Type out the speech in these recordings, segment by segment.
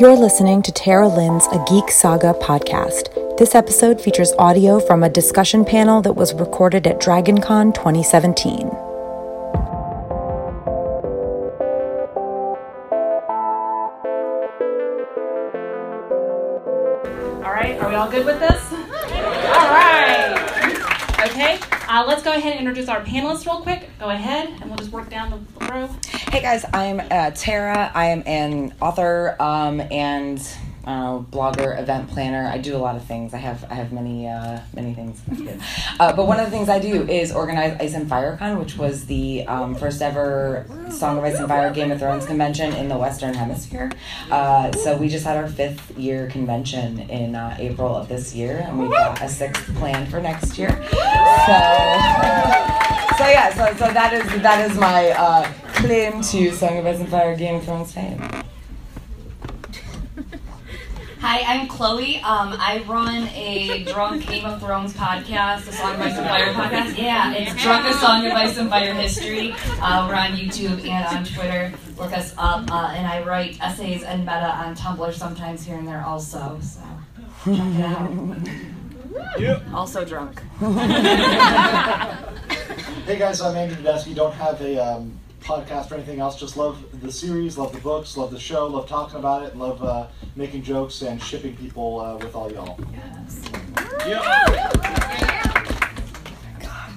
You're listening to Tara Lynn's A Geek Saga podcast. This episode features audio from a discussion panel that was recorded at DragonCon 2017. All right, are we all good with this? All right. Okay, uh, let's go ahead and introduce our panelists real quick. Go ahead, and we'll just work down the. Hey guys, I'm uh, Tara. I am an author um, and uh, blogger, event planner. I do a lot of things. I have I have many uh, many things. uh, but one of the things I do is organize Ice and Fire Con, which was the um, first ever Song of Ice and Fire Game of Thrones convention in the Western Hemisphere. Uh, so we just had our fifth year convention in uh, April of this year, and we've got a sixth planned for next year. So. So yeah, so, so that is that is my uh, claim to Song of Ice and Fire Game of Thrones fame. Hi, I'm Chloe. Um, I run a Drunk Game of Thrones podcast, a Song of Ice and Fire podcast. Yeah, it's Drunk a Song of Ice and Fire History. Uh, we're on YouTube and on Twitter. Look us up. Uh, and I write essays and meta on Tumblr sometimes here and there also. So check it out. Also drunk. Hey guys, I'm Andy Tedeschi. Don't have a um, podcast or anything else. Just love the series, love the books, love the show, love talking about it, love uh, making jokes and shipping people uh, with all y'all.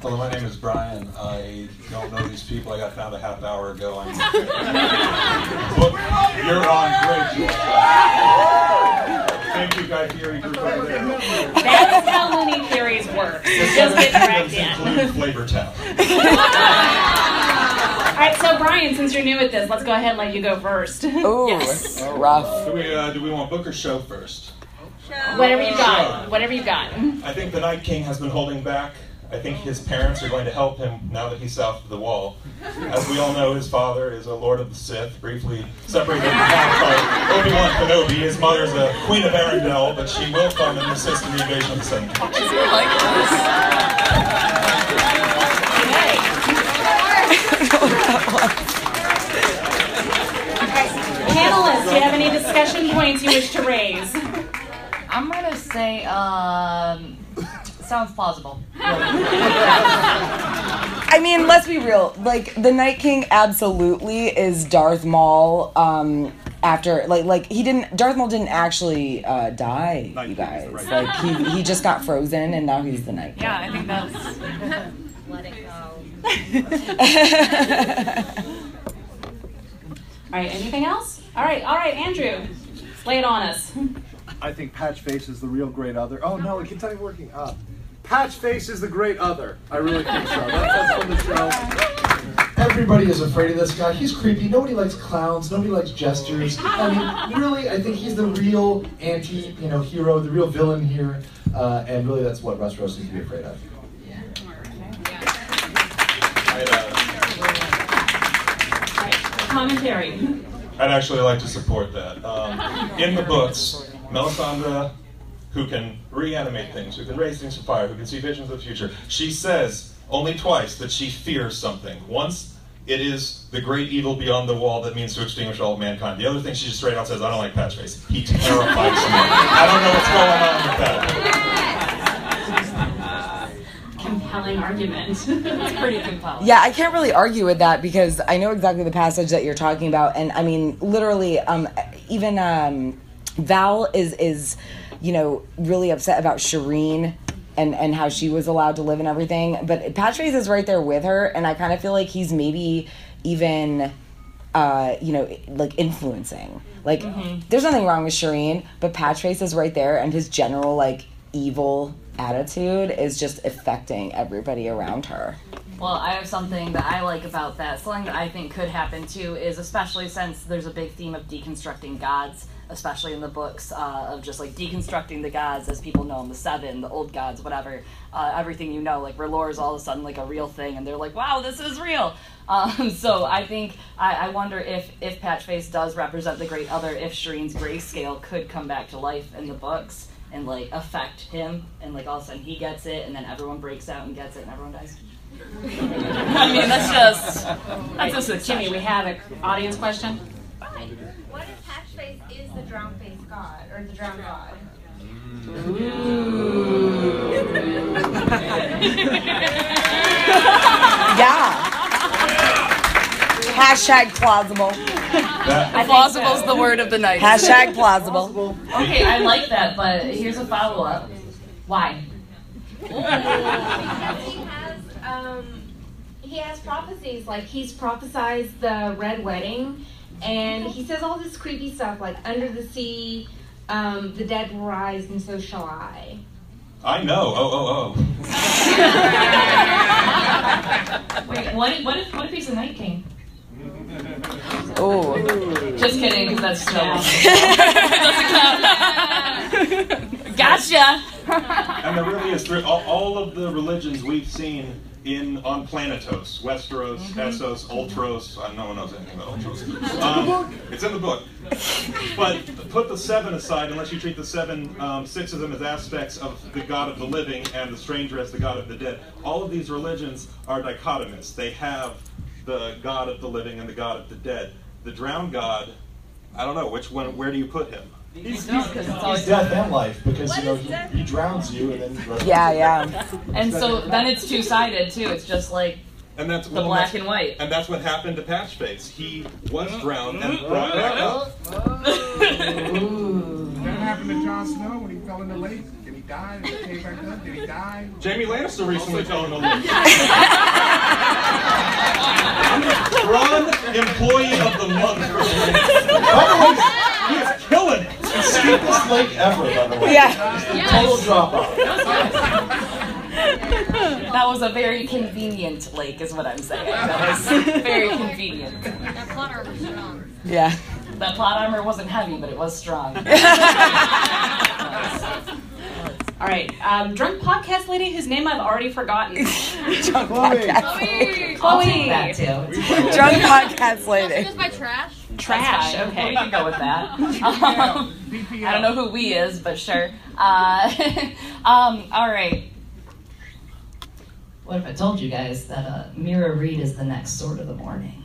Hello, my name is Brian. I don't know these people. I got found a half hour ago. I'm Look, you're on great. Thank you, Guy Fieri group over there. That's how many Theories work. You just get dragged in. Include Flavor Town. All right, so Brian, since you're new at this, let's go ahead and let you go first. Ooh, Yes. rough. Do we, uh, do we want book or show first? Show. Whatever you got. Whatever you got. I think the Night King has been holding back. I think his parents are going to help him now that he's south of the wall. As we all know, his father is a Lord of the Sith, briefly separated from half by Obi-Wan Kenobi. His mother's a Queen of Arendelle, but she will come and assist in the invasion of the Seven Panelists, do you have any discussion points you wish to raise? I'm gonna say, um, sounds plausible. I mean, let's be real. Like the Night King absolutely is Darth Maul. Um, after like like he didn't Darth Maul didn't actually uh, die. Night you guys, right like he he just got frozen and now he's the Night King. Yeah, I think that's. All right, anything else? All right, all right, Andrew, lay it on us. I think Patchface is the real great other. Oh no, it keeps not even working. Uh, Patchface is the great other. I really think so. That's, that's from the show. Everybody is afraid of this guy. He's creepy. Nobody likes clowns. Nobody likes jesters. I mean, really, I think he's the real anti, you know, hero, the real villain here, uh, and really, that's what Westeros needs to be afraid of. Commentary. I'd actually like to support that. Um, in the books, Melisandre, who can reanimate things, who can raise things from fire, who can see visions of the future, she says only twice that she fears something. Once it is the great evil beyond the wall that means to extinguish all mankind. The other thing she just straight out says, I don't like Patchface. He terrifies me. I don't know what's going on with that. Compelling argument. It's pretty compelling. Yeah, I can't really argue with that because I know exactly the passage that you're talking about, and I mean, literally, um, even um, Val is is, you know, really upset about Shireen and and how she was allowed to live and everything. But Patchface is right there with her, and I kind of feel like he's maybe even. Uh, you know, like influencing. Like, there's nothing wrong with Shireen, but Patchface is right there, and his general like evil attitude is just affecting everybody around her. Well, I have something that I like about that. Something that I think could happen too is, especially since there's a big theme of deconstructing gods, especially in the books uh, of just like deconstructing the gods as people know them, the seven, the old gods, whatever. Uh, everything you know, like R'hllor is all of a sudden like a real thing, and they're like, "Wow, this is real." Um, so I think I, I wonder if if Patchface does represent the Great Other, if Shireen's grayscale could come back to life in the books and like affect him, and like all of a sudden he gets it, and then everyone breaks out and gets it, and everyone dies. I mean, that's just that's just a Jimmy, we have an audience question. What if Patchface is the drowned face god or the drowned god? Yeah. Hashtag plausible. That, Plausible's the word of the night. Hashtag plausible. Okay, I like that, but here's a follow up. Why? he has um he has prophecies like he's prophesized the red wedding and he says all this creepy stuff like under the sea um, the dead will rise and so shall I. I know. Oh, oh, oh. Wait, what if, what if, what if he's a night king? Ooh. Just kidding, because that's still. Doesn't count. gotcha! And there really is. All, all of the religions we've seen in on Planetos, Westeros, Essos, Ulthos. Uh, no one knows anything about Ulthos. Um, it's in the book. But put the seven aside, unless you treat the seven, um, six of them as aspects of the God of the living and the stranger as the God of the dead. All of these religions are dichotomous. They have the God of the living and the God of the dead. The drowned God, I don't know which one. Where do you put him? He's, don't, 'cause it's he's death and life because What you know he, he drowns you and then he resurrects Yeah, you. yeah. And so then it's two sided too. It's just like And that's the well, black that's- and white. And that's what happened to Patchface. He was mm-hmm. drowned and mm-hmm. brought back up. Mm-hmm. That happened to Jon Snow when he fell in the lake. Did he die? Did he came back up? Did he die? Jaime Lannister recently told him the lake. Bronn, employee of the month. By the way, He's killing it. the steepest lake ever, by the way. Yeah. Total drop off. That was a very convenient lake, is what I'm saying. That was very convenient. That plot armor's strong. Yeah. That plot armor wasn't heavy, but it was strong. All right, um, drunk podcast lady whose name I've already forgotten. Drunk Chloe. podcast. I'll take that too. Drunk podcast lady. Just by trash. Trash. Okay. We can go with that. Um, I don't know who we is, but sure. Uh, um, all right. What if I told you guys that uh, Meera Reed is the next sword of the morning?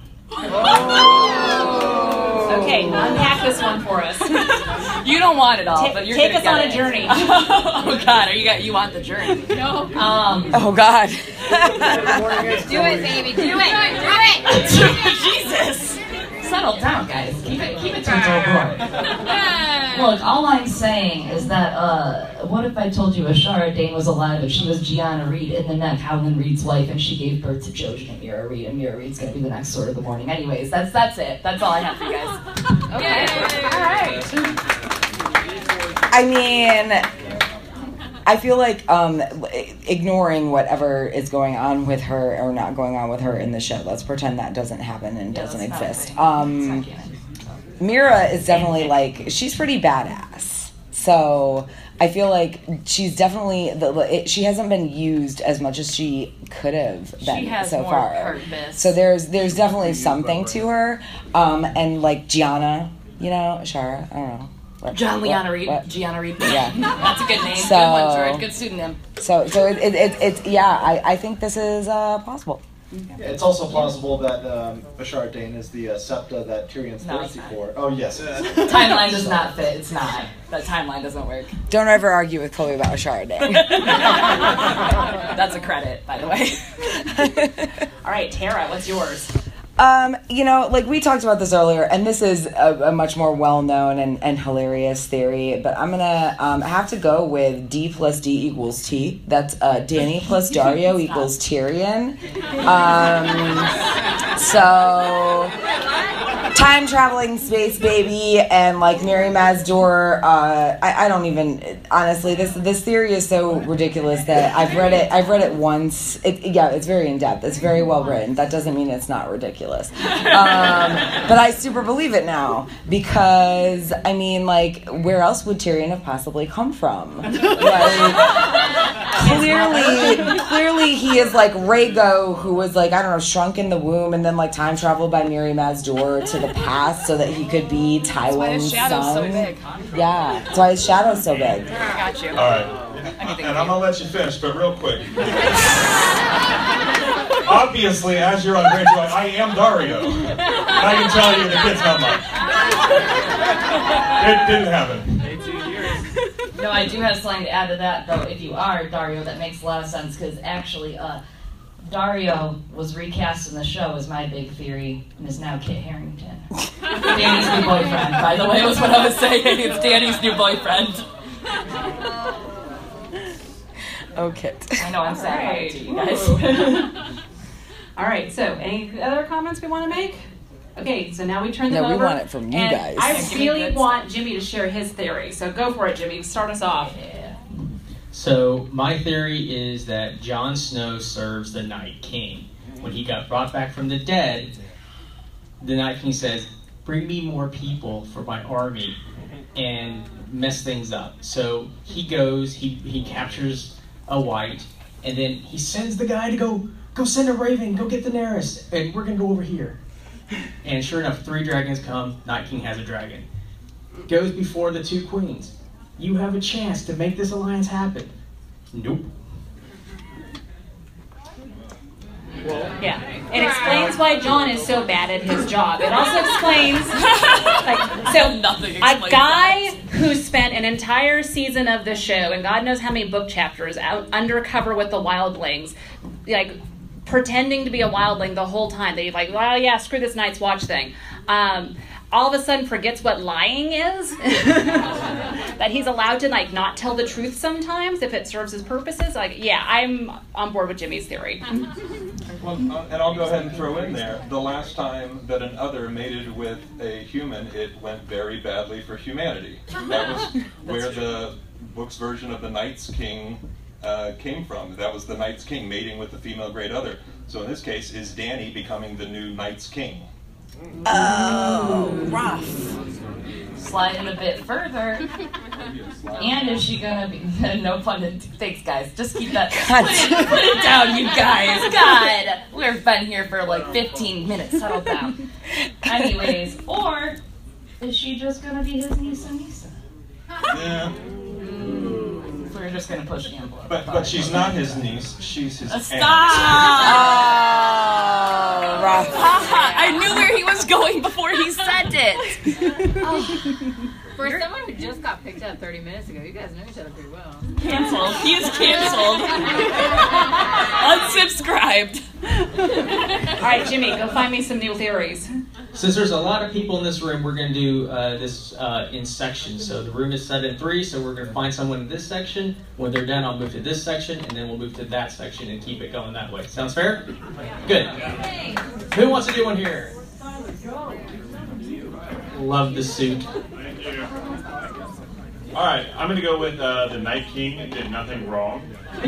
Okay, unpack this one for us. You don't want it all, Ta- but you're take gonna us on get a journey. oh God, are you got you want the journey? No. Um, Oh God. Do it, baby. Do it. Do it. Jesus, settle down, guys. Keep it keep it to the board. Look, all I'm saying is that, uh, what if I told you Ashara Dayne was alive and she was Gianna Reed in the neck, Howland Reed's wife, and she gave birth to Jojen and Meera Reed, and Meera Reed's gonna be the next sword of the morning. Anyways, that's that's it. That's all I have for you guys. Okay. All right. I mean, I feel like um, ignoring whatever is going on with her or not going on with her in the show. Let's pretend that doesn't happen and Yeah, doesn't exist. Um, It's not canon. Meera is definitely like she's pretty badass. So I feel like she's definitely the, it, she hasn't been used as much as she could have been She has so more far. purpose. So there's there's definitely something to her, um, and like Gianna, you know, Shara, I don't know. What- John what- Leanna Reed. what- Gianna Reed. Yeah. That's a good name. So- good one, George. Good pseudonym. So so it, it, it, it's yeah, I, I think this is uh, possible. Yeah, it's also plausible that um, Bashar Dane is the uh, septa that Tyrion's No, it's thirsty not. for. Oh yes. it is. Timeline does not fit. It's not. That timeline doesn't work. Don't ever argue with Chloe about Chardonnay. That's a credit, by the way. All right, Tara, what's yours? Um, you know, like we talked about this earlier, and this is a, a much more well-known and, and hilarious theory, but I'm gonna um, have to go with D plus D equals T. That's uh, Dany plus Daario equals Tyrion. Um, so time traveling space baby and like Mirri Maz Duur. Uh, I, I don't even honestly. This this theory is so ridiculous that I've read it. I've read it once. It, yeah, it's very in depth. It's very well written. That doesn't mean it's not ridiculous. Um, but I super believe it now because I mean, like, where else would Tyrion have possibly come from? Like, clearly, clearly he is like Rhaego, who was like I don't know, shrunk in the womb and then like time traveled by Mirri Maz Duur to the past so that he could be Tywin's son. Yeah, that's why his shadow's so big. Got you. All right. And I'm gonna let you finish, but real quick. Obviously, as Euron Greyjoy, I am Daario. And I can tell you the kid's not mine. it didn't happen. No, I do have something to add to that, though. If you are Daario, that makes a lot of sense because actually, uh, Daario was recast in the show as my big theory and is now Kit Harington. Dany's new boyfriend, by the way, was what I was saying. It's Dany's new boyfriend. Okay. I know I'm sad about it too, you guys. All right. So, any other comments we want to make? Okay. So now we turn them No, we over. want it from you and guys. I really want Jimmy to share his theory. So go for it, Jimmy. Start us off. Yeah. So my theory is that Jon Snow serves the Night King. When he got brought back from the dead, the Night King says, "Bring me more people for my army," and mess things up. So he goes, he he captures a white, and then he sends the guy to go go send a raven, go get Daenerys, and we're gonna go over here. And sure enough, three dragons come. Night King has a dragon. Goes before the two queens. You have a chance to make this alliance happen. Nope. Well, Yeah. It explains why Jon is so bad at his job. It also explains, like, so Nothing a explains guy who spent an entire season of the show and God knows how many book chapters out undercover with the wildlings, like pretending to be a wildling the whole time. That he's like, well, yeah, screw this Night's Watch thing. Um, all of a sudden forgets what lying is. that he's allowed to like not tell the truth sometimes if it serves his purposes. Like, yeah, I'm on board with Jimmy's theory. Well, uh, and I'll go ahead and throw in there the last time that an other mated with a human, it went very badly for humanity. That was where the book's version of the Night's King uh, came from. That was the Night's King mating with the female great other. So in this case, is Dany becoming the new Night's King? Oh, rough. Sliding a bit further. And is she gonna be? no pun. intended. Thanks, guys. Just keep that. God. Put it, put it down, you guys. God, we've been here for like 15 minutes. Settle down. Anyways, or is she just gonna be his niece Anissa? Yeah. We're just gonna push the envelope. But but she's not his niece. She's his uh, aunt. Stop! Oh, rough. I knew where he was going before he said it. For someone who just got picked up 30 minutes ago, you guys know each other pretty well. Cancelled. He is canceled. Unsubscribed. All right, Jimmy, go find me some new theories. Since there's a lot of people in this room, we're going to do uh, this uh, in sections. So the room is set in three, so we're going to find someone in this section. When they're done, I'll move to this section, and then we'll move to that section and keep it going that way. Sounds fair? Good. Who wants to do one here? Love the suit. All right, I'm going to go with uh, the Night King did nothing wrong. so,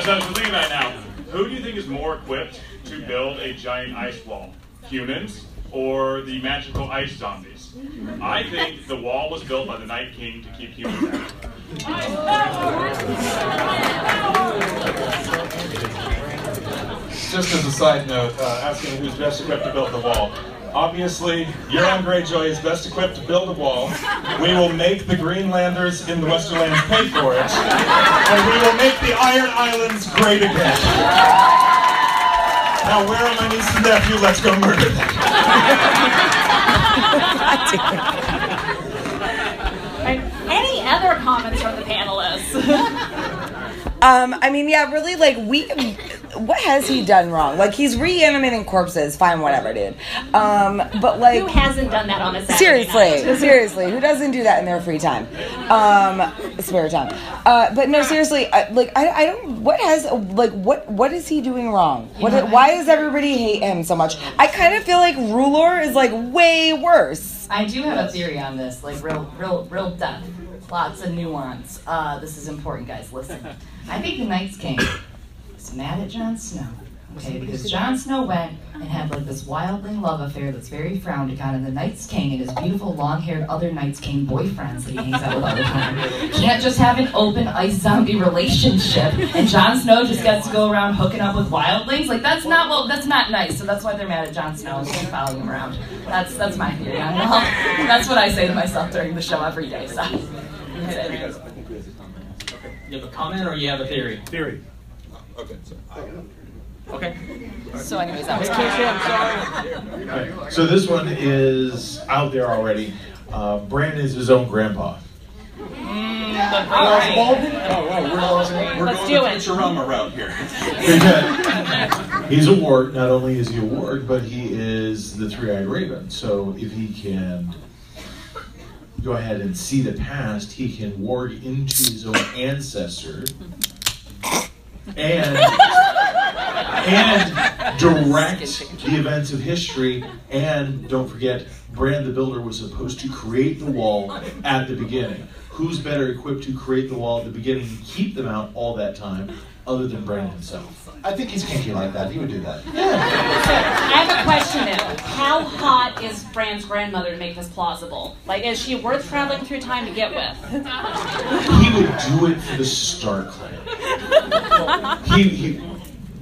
so, so think about it now. Who do you think is more equipped to build a giant ice wall? Humans or the magical ice zombies? I think the wall was built by the Night King to keep humans out. Just as a side note, uh, asking who's best equipped to build the wall. Obviously, Euron Greyjoy is best equipped to build a wall. We will make the Greenlanders in the Westerlands pay for it. And we will make the Iron Islands great again. Now, where are my niece and nephew? Let's go murder them. Any other comments from the panelists? Um, I mean, yeah, really, like we, what has he done wrong? Like he's reanimating corpses, fine, whatever, dude. Um, but like, Who hasn't done that on a Saturday seriously, night? seriously, who doesn't do that in their free time, um, spare time? Uh, but no, seriously, I, like I, I don't. What has like what what is he doing wrong? What why does everybody hate him so much? I kind of feel like R'hllor is like way worse. I do have a theory on this, like real, real, real depth, lots of nuance. Uh, this is important, guys. Listen, I think the Night's King is mad at Jon Snow. Okay, because Jon Snow went and had like this wildling love affair that's very frowned upon, and the Night's King and his beautiful long-haired other Night's King boyfriends that he hangs out with all the time can't just have an open ice zombie relationship, and Jon Snow just gets to go around hooking up with wildlings. Like that's not well, that's not nice. So that's why they're mad at Jon Snow and keep following him around. That's that's my theory on it. all. That's what I say to myself during the show every day. So. You have a comment or you have a theory? Theory. Okay. Okay. So, anyways, that was So this one is out there already. Uh, Brandon is his own grandpa. Oh, wow, we're, we're Let's going do the it. Futurama route here. He's a warg. Not only is he a warg, but he is the three-eyed raven. So if he can go ahead and see the past, he can warg into his own ancestor and and direct the events of history. And don't forget, Brand the Builder was supposed to create the wall at the beginning. Who's better equipped to create the wall at the beginning and keep them out all that time, other than Brand himself? I think he's kinky like that. He would do that. Yeah. I have a question though. How hot is Bran's grandmother to make this plausible? Like, is she worth traveling through time to get with? He would do it for the Stark clan. He, he,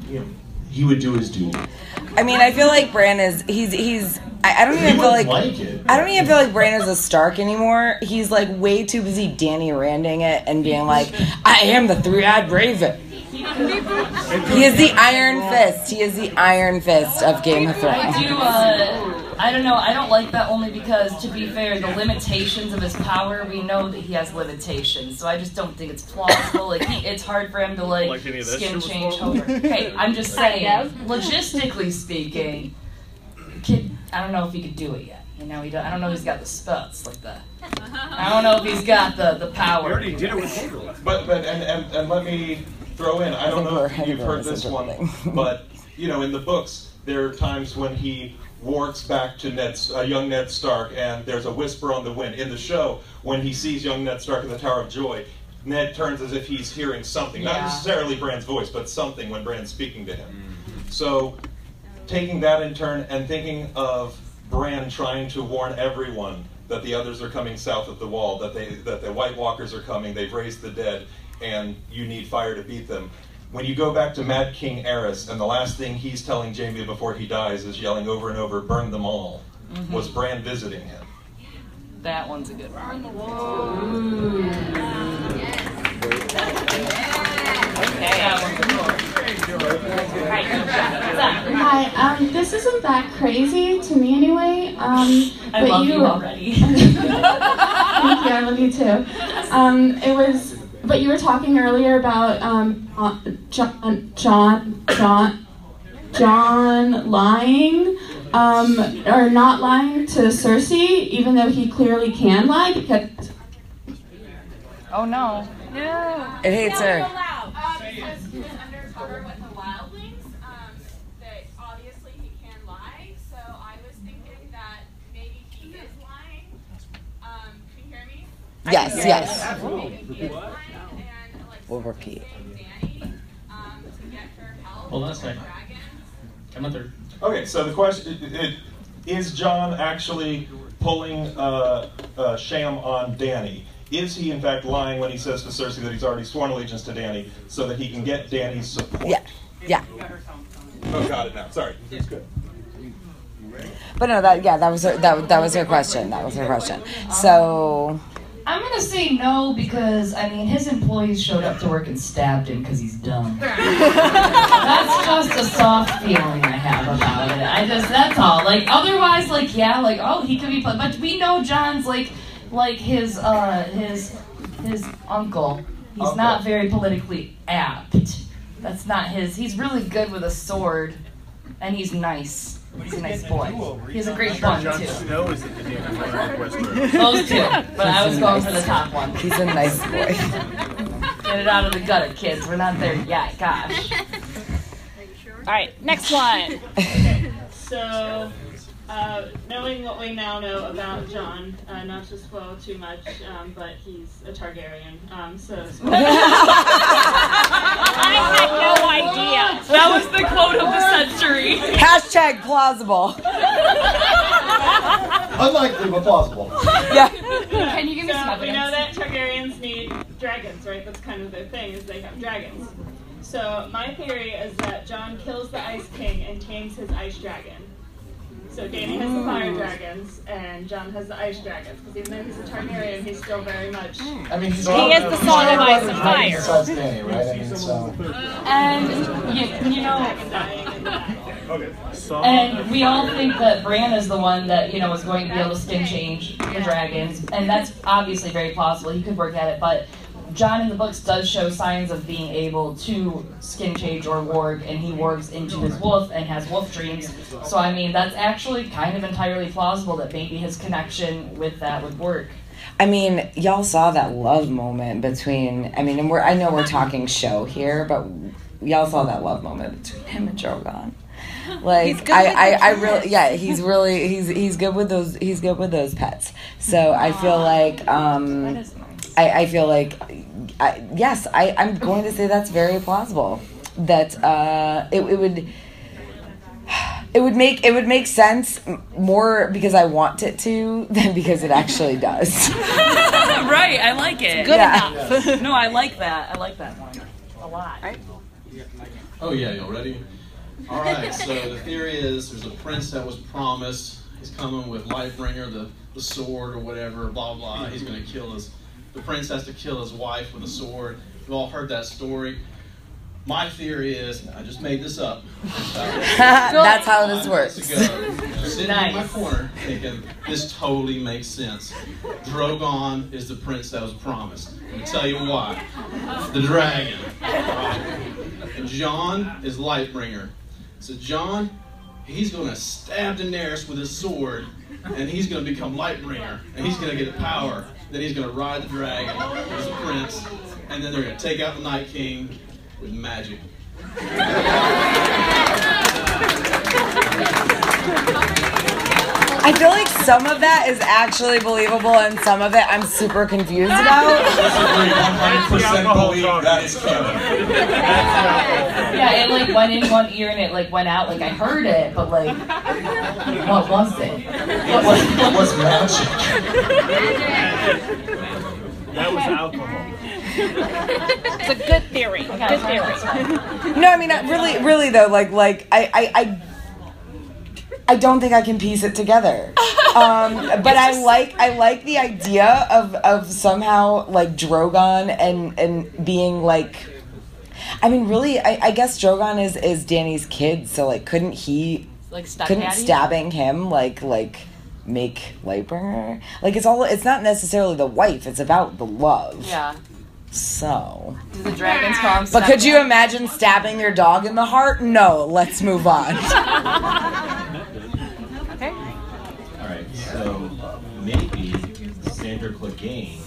you he would do his duty. I mean, I feel like Bran is he's he's. I, I don't He even feel like, like it. I don't even feel like Bran is a Stark anymore. He's like way too busy Danny Randing it and being like, I am the three-eyed raven. He is the Iron Fist. He is the Iron Fist of Game of Thrones. I do. Uh, I don't know. I don't like that only because, to be fair, the limitations of his power, we know that he has limitations. So I just don't think it's plausible. Like he, it's hard for him to like, Like any of this skin change over. Hey, I'm just saying. Logistically speaking, kid, I don't know if he could do it yet. You know, he don't, I don't know if he's got the spots like the. I don't know if he's got the the power. We already did it with Hegel. But but and, and, and let me throw in. I don't know if you've heard this one, but you know, in the books, there are times when he wargs back to Ned, uh, young Ned Stark, and there's a whisper on the wind. In the show, when he sees young Ned Stark in the Tower of Joy, Ned turns as if he's hearing something, not necessarily Bran's voice, but something when Bran's speaking to him. So, taking that in turn and thinking of Bran trying to warn everyone that the others are coming south of the wall, that they that the White Walkers are coming, they've raised the dead, and you need fire to beat them. When you go back to Mad King Aerys, and the last thing he's telling Jaime before he dies is yelling over and over, "Burn them all," Mhm. was Bran visiting him. That one's a good one. Hi, um, this isn't that crazy to me anyway. Um, I but love you already. Thank you, I love you too. Um, it was, but you were talking earlier about um, Jon, Jon, Jon, Jon lying, um, or not lying to Cersei, even though he clearly can lie because. Oh no. No. It hates her. Um, because he's undercover with the wildlings, um, that obviously he can lie. So I was thinking that maybe he is lying. Um, can you hear me? Yes, yes. Maybe he is lying and like We'll repeat. Dany, um, to get her help. Hold on a second. Come on through. Okay, so the question it, it, is Jon actually pulling uh, uh, sham on Dany? Is he in fact lying when he says to Cersei that he's already sworn allegiance to Dany so that he can get Dany's support? Yeah, yeah. Oh, got it now. Sorry. It's good. But no, that yeah, that was her, that that was her question. That was her question. So I'm gonna say no because I mean his employees showed up to work and stabbed him because he's dumb. that's just a soft feeling I have about it. I just that's all. Like otherwise, like yeah, like oh he could be, put- but we know Jon's like like his uh his his uncle. He's Uncle. not very politically apt. That's not his. He's really good with a sword, and he's nice. He's a nice boy. He has a great bun Jon too. Snow is at the Game of Thrones Those two, but I was going for the top one. He's a nice boy. Get it out of the gutter, kids. We're not there yet. Gosh. All right, next one. So, uh, knowing what we now know about Jon, uh, not to spoil too much, um, but he's a Targaryen. Um, so. I had no idea. That was the quote of the century. Hashtag plausible. Unlikely, but plausible. Yeah. Can you give me so some we know evidence? that Targaryens need dragons, right? That's kind of their thing, is they have dragons. So my theory is that Jon kills the Ice King and tames his ice dragon. So Dany has the fire dragons, and Jon has the ice dragons. Because even though he's a Targaryen, he's still very much. Hmm. I mean, he's He is the song of ice and fire. Besides Dany, right? I mean, so. And you, you know, Okay. And we all think that Bran is the one that, you know, is going to be able to skin change the dragons. And that's obviously very plausible. He could work at it. But Jon in the books does show signs of being able to skin change or warg, and he wargs into his wolf and has wolf dreams. So, I mean, that's actually kind of entirely plausible that maybe his connection with that would work. I mean, y'all saw that love moment between. I mean, and we're. I know we're talking show here, but y'all saw that love moment between him and Drogon. Like He's good I, with I, I really, yeah, he's really, he's he's good with those. He's good with those pets. So I feel like, um, I, I feel like, I, yes, I, I'm going to say that's very plausible. That uh, it, it would. It would make it would make sense more because I want it to than because it actually does. right, I like it. Good Yeah. enough. no, I like that. I like that one a lot. Oh yeah, y'all ready? All right. So the theory is there's a prince that was promised. He's coming with Lightbringer, the the sword or whatever. Blah blah. He's going to kill his. The prince has to kill his wife with a sword. You've all heard that story. My theory is I just made this up. That's how this works. Ago, you know, sitting in my corner thinking this totally makes sense. Drogon is the prince that was promised. Let me tell you why. The dragon. And Jon is Lightbringer. So Jon, he's going to stab Daenerys with his sword, and he's going to become Lightbringer, and he's going to get the power. Then he's going to ride the dragon as a prince, and then they're going to take out the Night King with magic. I feel like some of that is actually believable and some of it I'm super confused about. 100% believe that's canon. Yeah, it like went in one ear and it like went out. Like I heard it, but like, what was it? What was, It was magic. That was alcohol. It's a good theory. Good theory. No, I mean really really though like like I I I, I don't think I can piece it together. Um, but I like I like the idea of of somehow like Drogon and and being like I mean really I, I guess Drogon is is Dany's kid so like couldn't he Like step couldn't stabbing him like like make Lightbringer like it's all it's not necessarily the wife it's about the love Yeah. So Do the dragons call him? but could you imagine stabbing your dog in the heart no let's move on Okay. All right, so maybe Sandor Clegane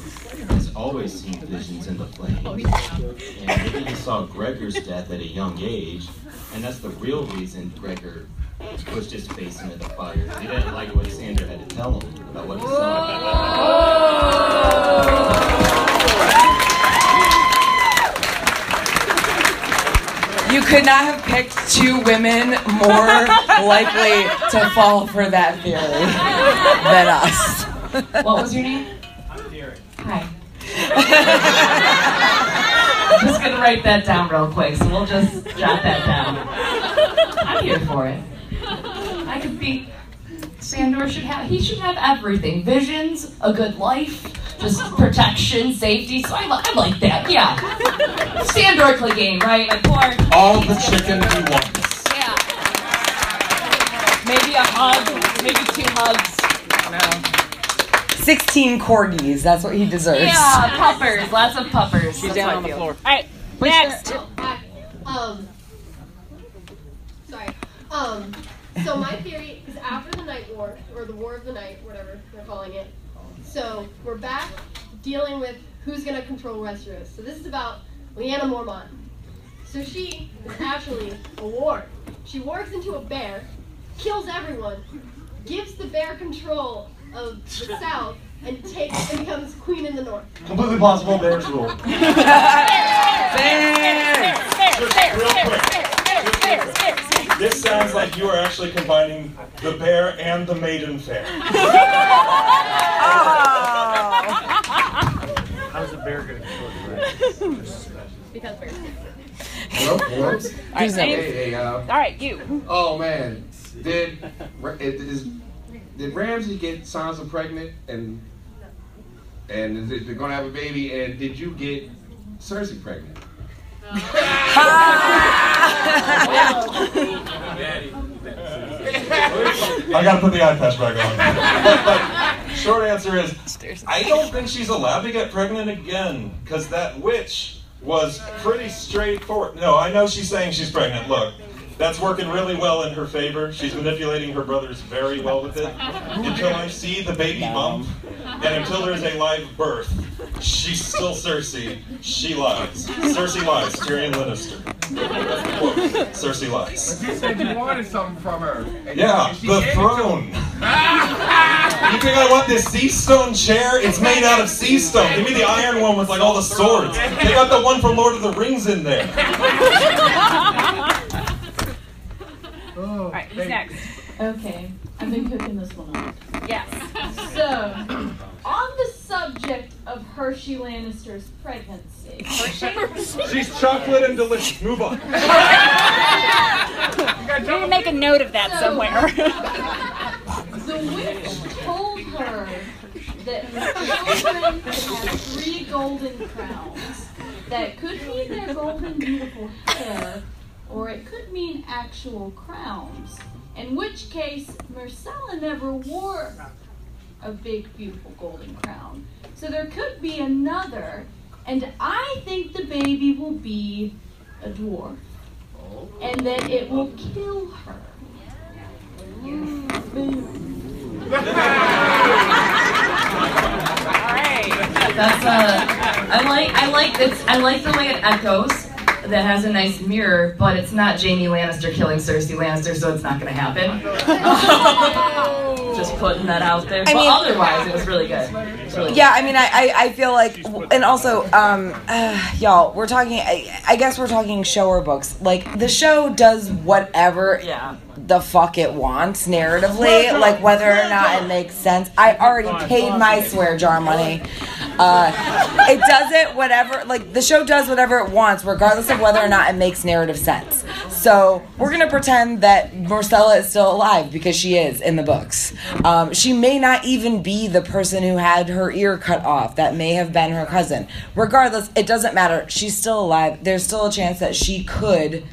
has always seen visions in the flames. Oh, and maybe he saw Gregor's death at a young age, and that's the real reason Gregor pushed his face into the fire. He didn't like what Sandor had to tell him about what he You could not have picked two women more likely to fall for that theory than us. What was your name? Hi. I'm just gonna write that down real quick, so we'll just jot that down. I'm here for it. I could be. Sandor should have. He should have everything: visions, a good life, just protection, safety. So I, I like that. Yeah. Sandor Clegane, right? My poor. All the chicken he wants. Yeah. Maybe a hug. Maybe two hugs. No. 16 corgis, that's what he deserves. Yeah, puppers. Lots of puppers. That's down on the floor. All right, next. Um, sorry. Um, so my theory is after the Night War, or the War of the Night, whatever they're calling it. So we're back dealing with who's going to control Westeros. So this is about Lyanna Mormont. So she is actually a warg. She wargs into a bear, kills everyone, gives the bear control of the South, and takes and becomes queen in the North. Completely plausible Bears rule. This sounds like you are actually combining the bear and the maiden fair. How's a bear going to control Because bears. Hello? Hello? All right, hey, James. hey, uh, All right, you. Oh man, did Ra- it- is, did Ramsay get Sansa pregnant and and is they're gonna have a baby? And did you get Cersei pregnant? I gotta put the eye patch back on. but short answer is, I don't think she's allowed to get pregnant again because that witch was pretty straightforward. No, I know she's saying she's pregnant. Look, that's working really well in her favor. She's manipulating her brothers very well with it. Until I see the baby bump, and until there's a live birth, she's still Cersei. She lies. Cersei lies. Tyrion Lannister. That's the quote. Cersei lies. But you said you wanted something from her. and Yeah, she the gave it to throne. You think I want this sea stone chair? It's made out of sea stone. Give me the iron one with like all the swords. They got the one from Lord of the Rings in there. Oh, All right, who's next? Okay, I've been cooking this one up. Yes. So, on the subject of Hershey Lannister's pregnancy. She's chocolate and delicious. Move on. We need to make a note of that So- somewhere. The witch told her that her children had three golden crowns. That could mean their golden, beautiful hair, or it could mean actual crowns. In which case, Myrcella never wore a big, beautiful golden crown. So there could be another, and I think the baby will be a dwarf. And that it will kill her. That's uh, I like I like it's I like the way it echoes. That has a nice mirror, but it's not Jaime Lannister killing Cersei Lannister, so it's not going to happen. Just putting that out there. I but mean- otherwise, it was really good. It's really Yeah, I mean, I, I, I feel like, and also, um, uh, y'all, we're talking. I, I guess we're talking show or books. Like the show does whatever Yeah. the fuck it wants narratively, like whether or not it makes sense. I already paid my swear jar money. Uh, it does it whatever. Like the show does whatever it wants, regardless of whether or not it makes narrative sense. So we're gonna pretend that Myrcella is still alive because she is in the books. Um, she may not even be the person who had her ear cut off. That may have been her cousin. Regardless, it doesn't matter. She's still alive. There's still a chance that she could.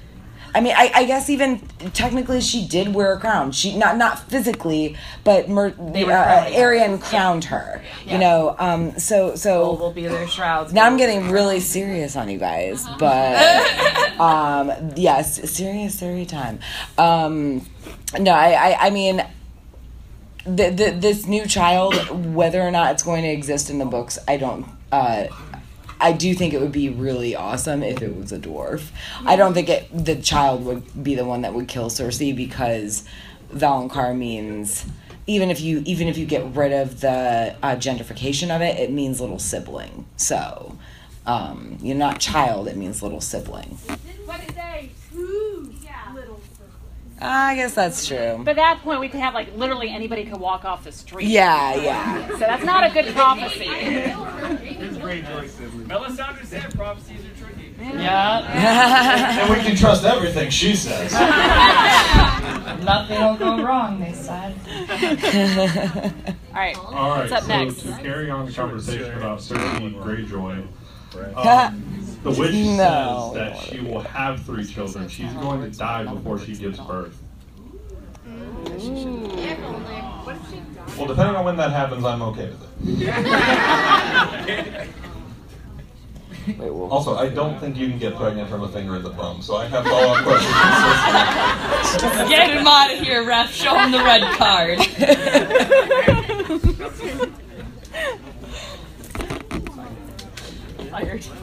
I mean, I, I guess even technically she did wear a crown. She not not physically, but Mer, uh. Arianne crowned her. Yeah. You know, um, so so will be their shrouds. now I'm getting really serious on you guys, but um, yes, serious story time. Um, no, I, I, I mean, this new child, whether or not it's going to exist in the books, I don't. Uh, I do think it would be really awesome if it was a dwarf. I don't think it the child would be the one that would kill Cersei because Valonqar means even if you even if you get rid of the uh, gentrification of it, it means little sibling. So um, you're not child; it means little sibling. What is I guess that's true. But at that point, we could have like literally anybody could walk off the street. Yeah, yeah. So that's not a good prophecy. Melisandre said prophecies are tricky. Yeah. And we can trust everything she says. Nothing will go wrong, they said. All right. All right, What's up so next? to carry on the conversation about Cersei Greyjoy, um, the witch No. says that she will have three children. She's going to die before she gives birth. Well, depending on when that happens, I'm okay with it. Also, I don't think you can get pregnant from a finger in the bum, so I have follow-up questions. Get him out of here, ref. Show him the red card. Fired.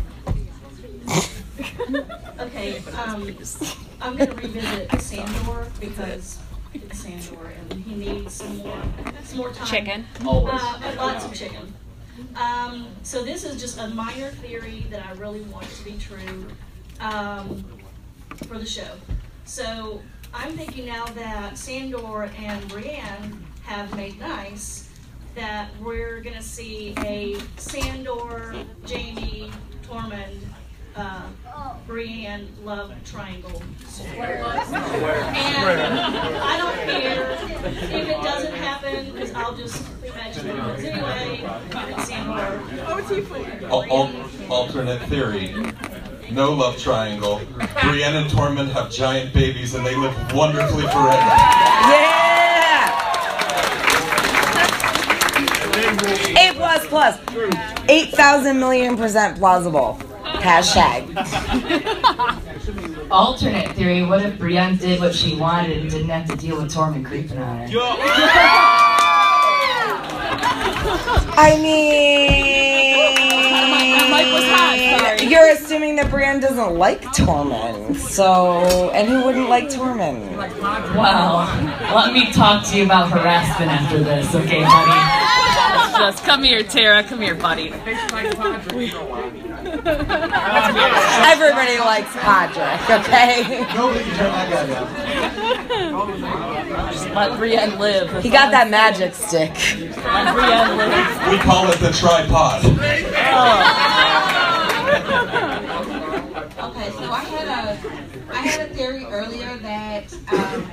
Okay, um, I'm gonna revisit Sandor because it's Sandor and he needs some more, some more time. Chicken. Uh, and lots of chicken. Um, so this is just a minor theory that I really want to be true, um, for the show. So I'm thinking now that Sandor and Brienne have made nice, that we're gonna see a Sandor, Jaime, Tormund, uh, Brienne love triangle. And I don't care if it doesn't happen, because I'll just imagine it happens anyway. It's Sandor. Al- al- alternate theory. no love triangle. Brienne and Tormund have giant babies and they live wonderfully forever. Yeah! A plus plus. 8,000 million percent plausible. Hashtag. Alternate theory: What if Brienne did what she wanted and didn't have to deal with Tormund creeping on her? I mean, you're assuming that Brienne doesn't like Tormund, so and who wouldn't like Tormund? Well, let me talk to you about harassment after this, okay, buddy? Just come here, Tara. Come here, buddy. Everybody likes Podrick, okay? Nobody can turn that. Just let Brienne live. He got that magic stick. Let Brienne live. We call it the tripod. Okay, so I had a, I had a theory earlier that, um,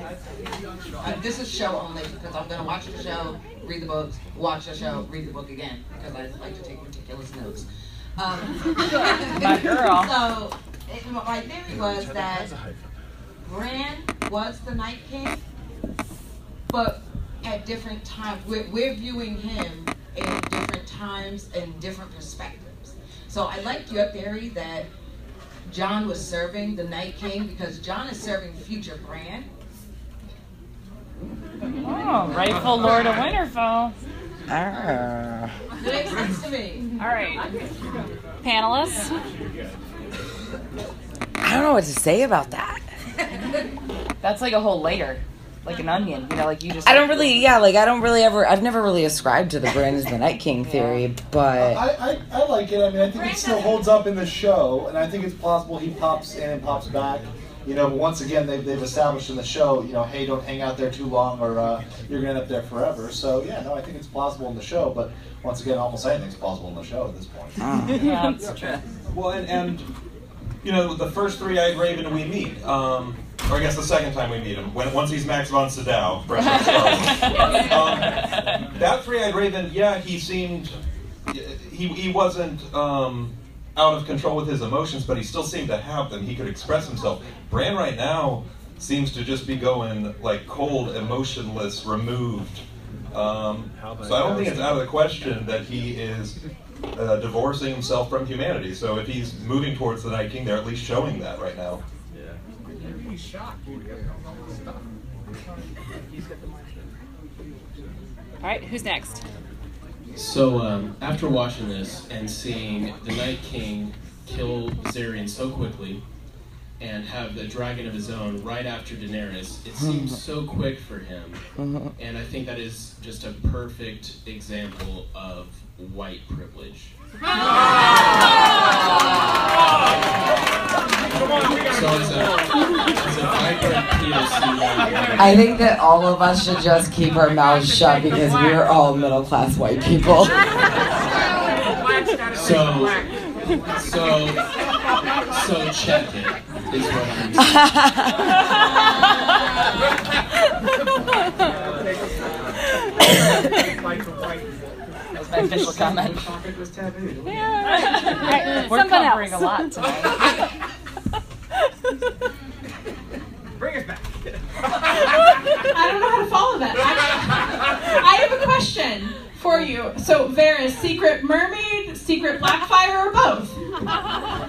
uh, this is show only, because I'm gonna watch the show, read the books, watch the show, read the book again, because I like to take meticulous notes. Um, My girl. So, it, my theory was that Bran was the Night King, but at different times, we're, we're viewing him in different times and different perspectives. So I like your theory that Jon was serving the Night King because Jon is serving future Bran. Oh, rightful Lord of Winterfell. Ah. It makes sense to me. All right. Panelists? I don't know what to say about that. That's like a whole layer, like an onion. You know, like you just. I don't really, yeah, like I don't really ever, I've never really ascribed to the Bran is the Night King theory, but I, I, I like it. I mean, I think it still holds up in the show, and I think it's possible he pops in and pops back. You know, but once again, they've, they've established in the show, you know, hey, don't hang out there too long or uh, you're going to end up there forever. So, yeah, no, I think it's plausible in the show, but once again, almost anything's plausible in the show at this point. Yeah, that's true. Well, and, and you know, the first three-eyed raven we meet, um, or I guess the second time we meet him, when once he's Max von Sydow, fresh out of Star Wars. um, that three-eyed raven, yeah, he seemed, he he wasn't um, out of control with his emotions, but he still seemed to have them. He could express himself. Bran right now seems to just be going like cold, emotionless, removed. Um, so I don't think it's out of the question that he is uh, divorcing himself from humanity. So if he's moving towards the Night King, they're at least showing that right now. Yeah. All right, who's next? So um, after watching this and seeing the Night King kill Viserion so quickly and have the dragon of his own right after Daenerys, it seems so quick for him. And I think that is just a perfect example of white privilege. So as a, as a vibrant POC, I think that all of us should just keep our mouths shut because we're all middle class white people. So, so, so check it is what I'm That was my official comment. Yeah. We're Something covering else. a lot tonight. Bring us back. I don't know how to follow that. I, I have a question for you. So, Varys, secret mermaid, secret Blackfyre, or both?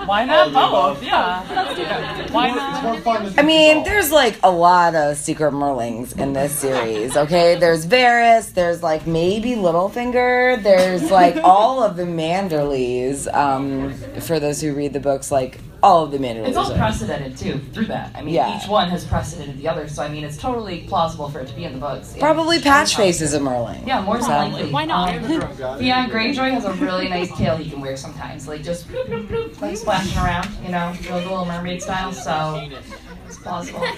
Why not both? Yeah. Let's do it. Why It's more not? fun than I mean, there's like a lot of secret Merlings in this series, okay? There's Varys, there's like maybe Littlefinger, there's like all of the Manderleys. Um, for those who read the books, like all of the Manderleys. It's all are- precedented too through that. I mean, Yeah. each one has precedented the other, so I mean, it's totally plausible for it to be in the books. And- Probably Patchface is a Merling. Yeah, more than So- likely. Why not? Um, Theon Greyjoy has a really nice tail he can wear sometimes, like just bloop, bloop, bloop, like splashing around, you know, the Little Mermaid style. So it's plausible.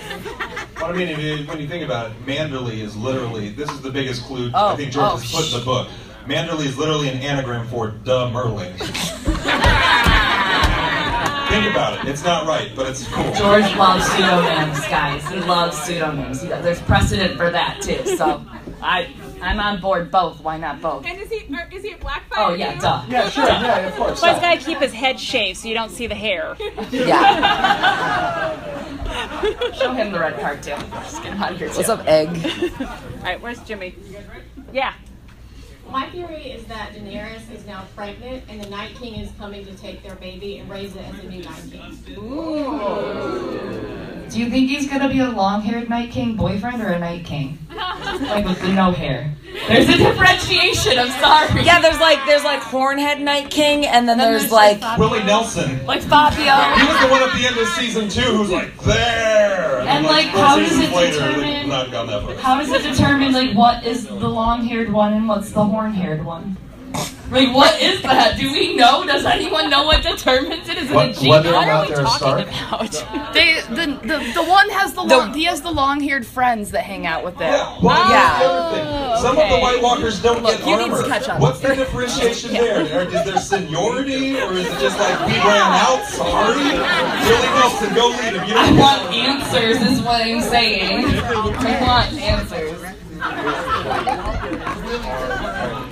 But I mean, if you, when you think about it, Manderley is literally, this is the biggest clue Oh, I think George oh, has put in the book. Manderley is literally an anagram for duh Merling. think about it. It's not right, but it's cool. George loves pseudonyms, guys. He loves pseudonyms. He, there's precedent for that too. So I I'm on board both. Why not both? And is he is he a black Oh yeah, duh. Yeah, sure. Yeah, of course. So he's got to keep his head shaved so you don't see the hair. Yeah. Show him the red card too. Just get him out of here. What's up, egg? All right, where's Jimmy? Yeah. My theory is that Daenerys is now pregnant and the Night King is coming to take their baby and raise it as a new Night King. Do you think he's gonna be a long-haired Night King boyfriend or a Night King? like with the no hair. There's a differentiation. I'm sorry. Yeah, there's like there's like Hornhead Night King, and then, Then there's, there's like like Willie Nelson. Like Fabio. He was the one at the end of season two who's like there. And, then, like, four how does it later, determine- Not gone that far. How does it determine like what is the long-haired one and what's the horn-haired one? Like what is that? Do we know? Does anyone know what determines it? Is it a gene? What are we talking about? They the, the the one has the long he has the long-haired friends that hang out with them. Well, here's the other thing. Some of the White Walkers don't Look, get you need to catch up. What's the differentiation there? Or Is there seniority, or is it just like we ran out? Sorry, Willie Nelson, go lead him. You don't want answers, is what I'm saying. I want answers.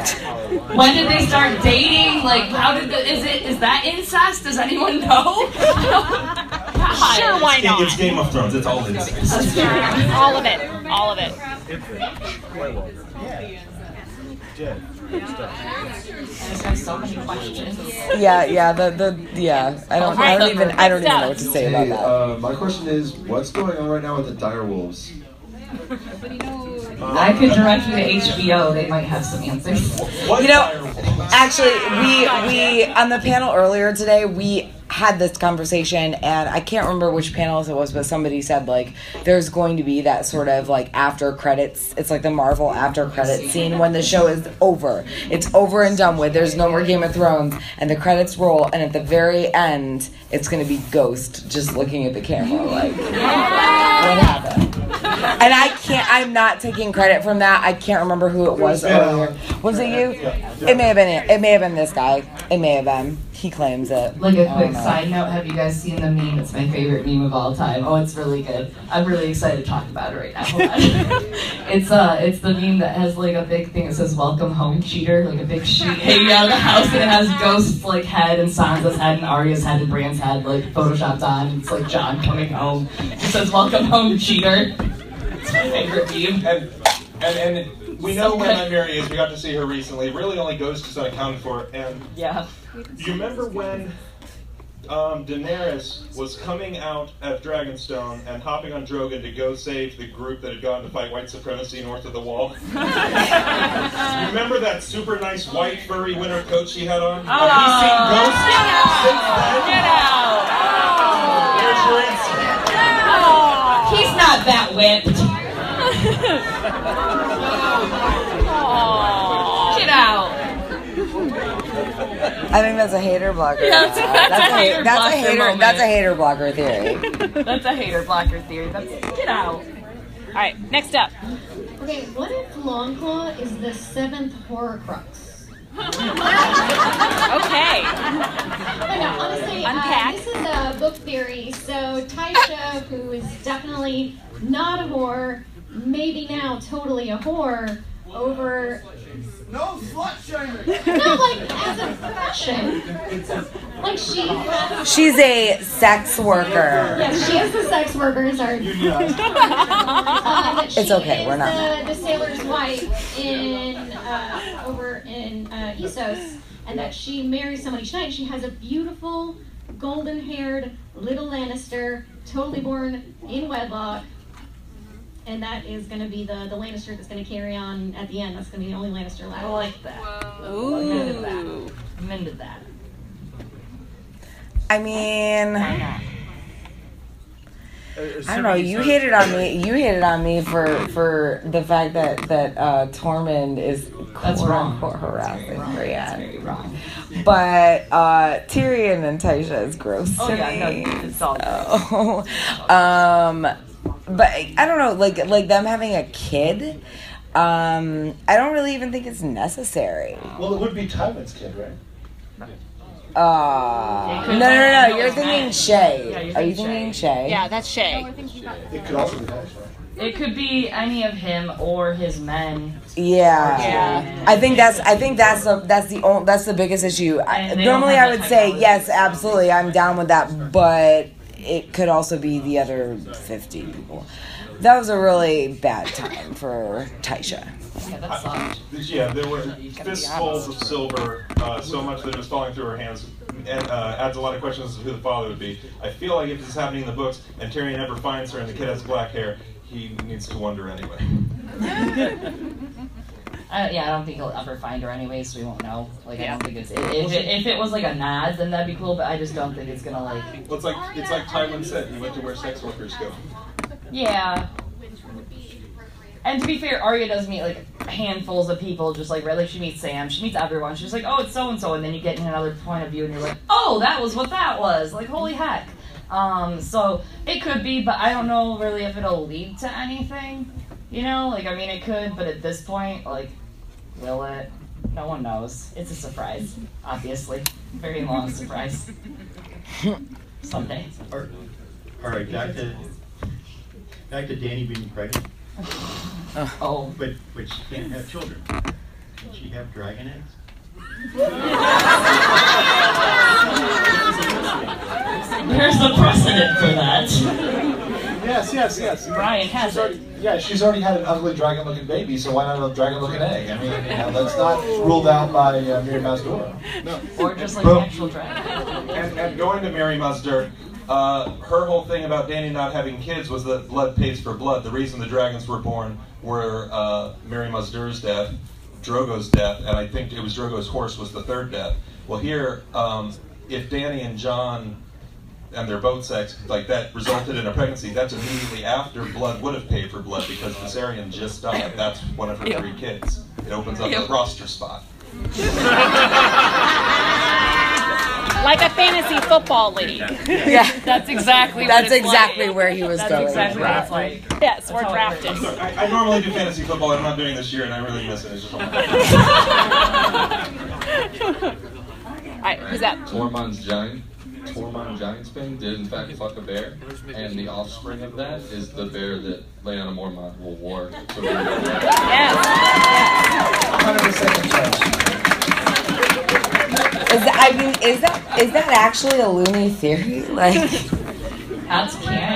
When did they start dating? Like, how did the, is it, is that incest? Does anyone know? Sure, why not? it's Game of Thrones. It's all incest. All of it. All of it. I just have so many questions. yeah, yeah, the the yeah. I don't I don't even I don't even know what to say about Hey, that. uh, my question is, what's going on right now with the dire wolves? I could direct you to HBO. They might have some answers. You know, actually, we we on the panel earlier today we had this conversation, and I can't remember which panelist it was, but somebody said like there's going to be that sort of like after credits. It's like the Marvel after credit scene when the show is over. It's over and done with. There's no more Game of Thrones, and the credits roll, and at the very end, it's going to be Ghost just looking at the camera like what happened. And I can't. I'm not taking credit from that. I can't remember who it was earlier. Was it you? It may have been. It may have been this guy. It may have been. He claims it. Like a don't quick know. side note, have you guys seen the meme? It's my favorite meme of all time. Oh, it's really good. I'm really excited to talk about it right now. It's uh, it's the meme that has like a big thing that says "Welcome Home, Cheater," like a big sheet hanging out of the house, and it has Ghost's like head and Sansa's head and Arya's head and Bran's head like photoshopped on. and It's like Jon coming home. It says "Welcome Home, Cheater." It's my favorite meme. And, and, and we know when Mary is. We got to see her recently. Really, only Ghost is unaccounted for. And Yeah. you remember when um, Daenerys was coming out of Dragonstone and hopping on Drogon to go save the group that had gone to fight white supremacy north of the wall? you remember that super nice white furry winter coat she had on? Have you seen Ghost since then? Get out! There's your answer. He's not that whipped. Get out. I think that's a hater blocker. Yeah, that's- that's a ha- hater that's a blocker hater. moment. That's a hater blocker theory. That's a hater blocker theory. That's get out. All right, next up. Okay, what if Longclaw is the seventh Horcrux? Okay. But no, honestly, uh, Unpack. this is a book theory. So Tysha, who is definitely not a whore, maybe now totally a whore, over No slut shaming. no, like as a profession. Like she has. She's a sex worker. Yes, she is the sex workers are. Uh, It's okay, is we're not The, the sailor's wife in uh, over in uh, Essos, and that she marries somebody tonight. She has a beautiful, golden-haired little Lannister, totally born in wedlock. And that is going to be the, the Lannister that's going to carry on at the end. That's going to be the only Lannister left. I like that. Ooh. I'm into that. I'm into that. I mean, I don't know. You hit it on me. You hit it on me for for the fact that that uh, Tormund is That's quote wrong. unquote harassing Brienne. Very wrong. But uh, Tyrion and Tysha is gross Oh to yeah, me. no, it's all So, um, but I don't know, like like them having a kid. Um, I don't really even think it's necessary. Well, it would be Tywin's kid, right? Uh, no, no, no, no. You're thinking Shae. Yeah, you're Are you thinking thinking Shae? Yeah, that's Shae. It could also be Tywin. It could be any of him or his men. Yeah. Yeah. I think that's I think that's the that's the only, that's the biggest issue. I, normally I would say yes, absolutely, I'm down with that, but it could also be the other 50 people. That was a really bad time for Tysha. Yeah, that sucked. Yeah, there were fistfuls of silver, uh, so much that it was falling through her hands, and uh, adds a lot of questions as to who the father would be. I feel like if this is happening in the books, and Tyrion never finds her, and the kid has black hair, he needs to wonder anyway. Uh, yeah, I don't think he'll ever find her anyway, so we won't know. Like, I don't think it's. If it, if it was like a nod, then that'd be cool, but I just don't think it's gonna, like. Well, it's like it's like Tywin said, he went to where sex workers go. Yeah. And to be fair, Arya does meet like handfuls of people, just like right. Like she meets Sam, she meets everyone. She's like, oh, it's so and so, and then you get in another point of view, and you're like, oh, that was what that was. Like, holy heck. Um, so it could be, but I don't know really if it'll lead to anything. You know, like I mean, it could, but at this point, like, will it? No one knows. It's a surprise, obviously. Very long surprise. Someday. All right, back to back to Dany being pregnant. Oh. But but she can't have children. Can she have dragon eggs? There's a precedent for that. Yes, yes, yes. Brian has she's already, Yeah, she's already had an ugly dragon-looking baby, so why not a dragon-looking egg? I mean, you know, that's not ruled out by uh, Mirri Maz Duur. No. Or just like Boom. an actual dragon. And, and going to Mirri Maz Duur, uh, her whole thing about Dany not having kids was that blood pays for blood. The reason the dragons were born were uh, Mirri Maz Duur's death, Drogo's death, and I think it was Drogo's horse was the third death. Well, here, um, if Dany and Jon and their boat sex like that resulted in a pregnancy, that's immediately after blood would have paid for blood because Viserion just died. That's one of her Ew. three kids. It opens up Ew. a roster spot. Like a fantasy football league. Yeah. That's exactly That's what it's exactly like. where he was That's going. exactly what it's like. Yes, we're how it drafted. I'm I, I normally do fantasy football. and I'm not doing this year, and I really miss it. It's just Alright, who's that? Tormund's giant, Tormund Giantsbane did in fact fuck a bear, and the offspring of that is the bear that Lyanna Mormont will war to Is that, I mean, is that is that actually a loony theory? Like, That's canon,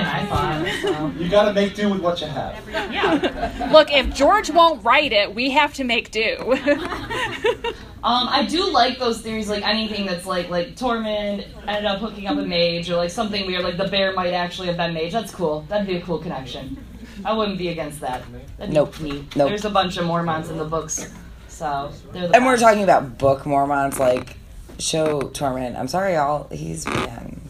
I thought. You gotta make do with what you have. Yeah. Look, if George won't write it, we have to make do. Um, I do like those theories, like anything that's like like Tormund ended up hooking up a Maege, or like something weird, like the bear might actually have been Maege. That's cool. That'd be a cool connection. I wouldn't be against that. That'd Nope. neat. Nope. There's a bunch of Mormons in the books, so they're the and we're talking about book Mormons, like show Tormund. I'm sorry, y'all. He's Brienne's.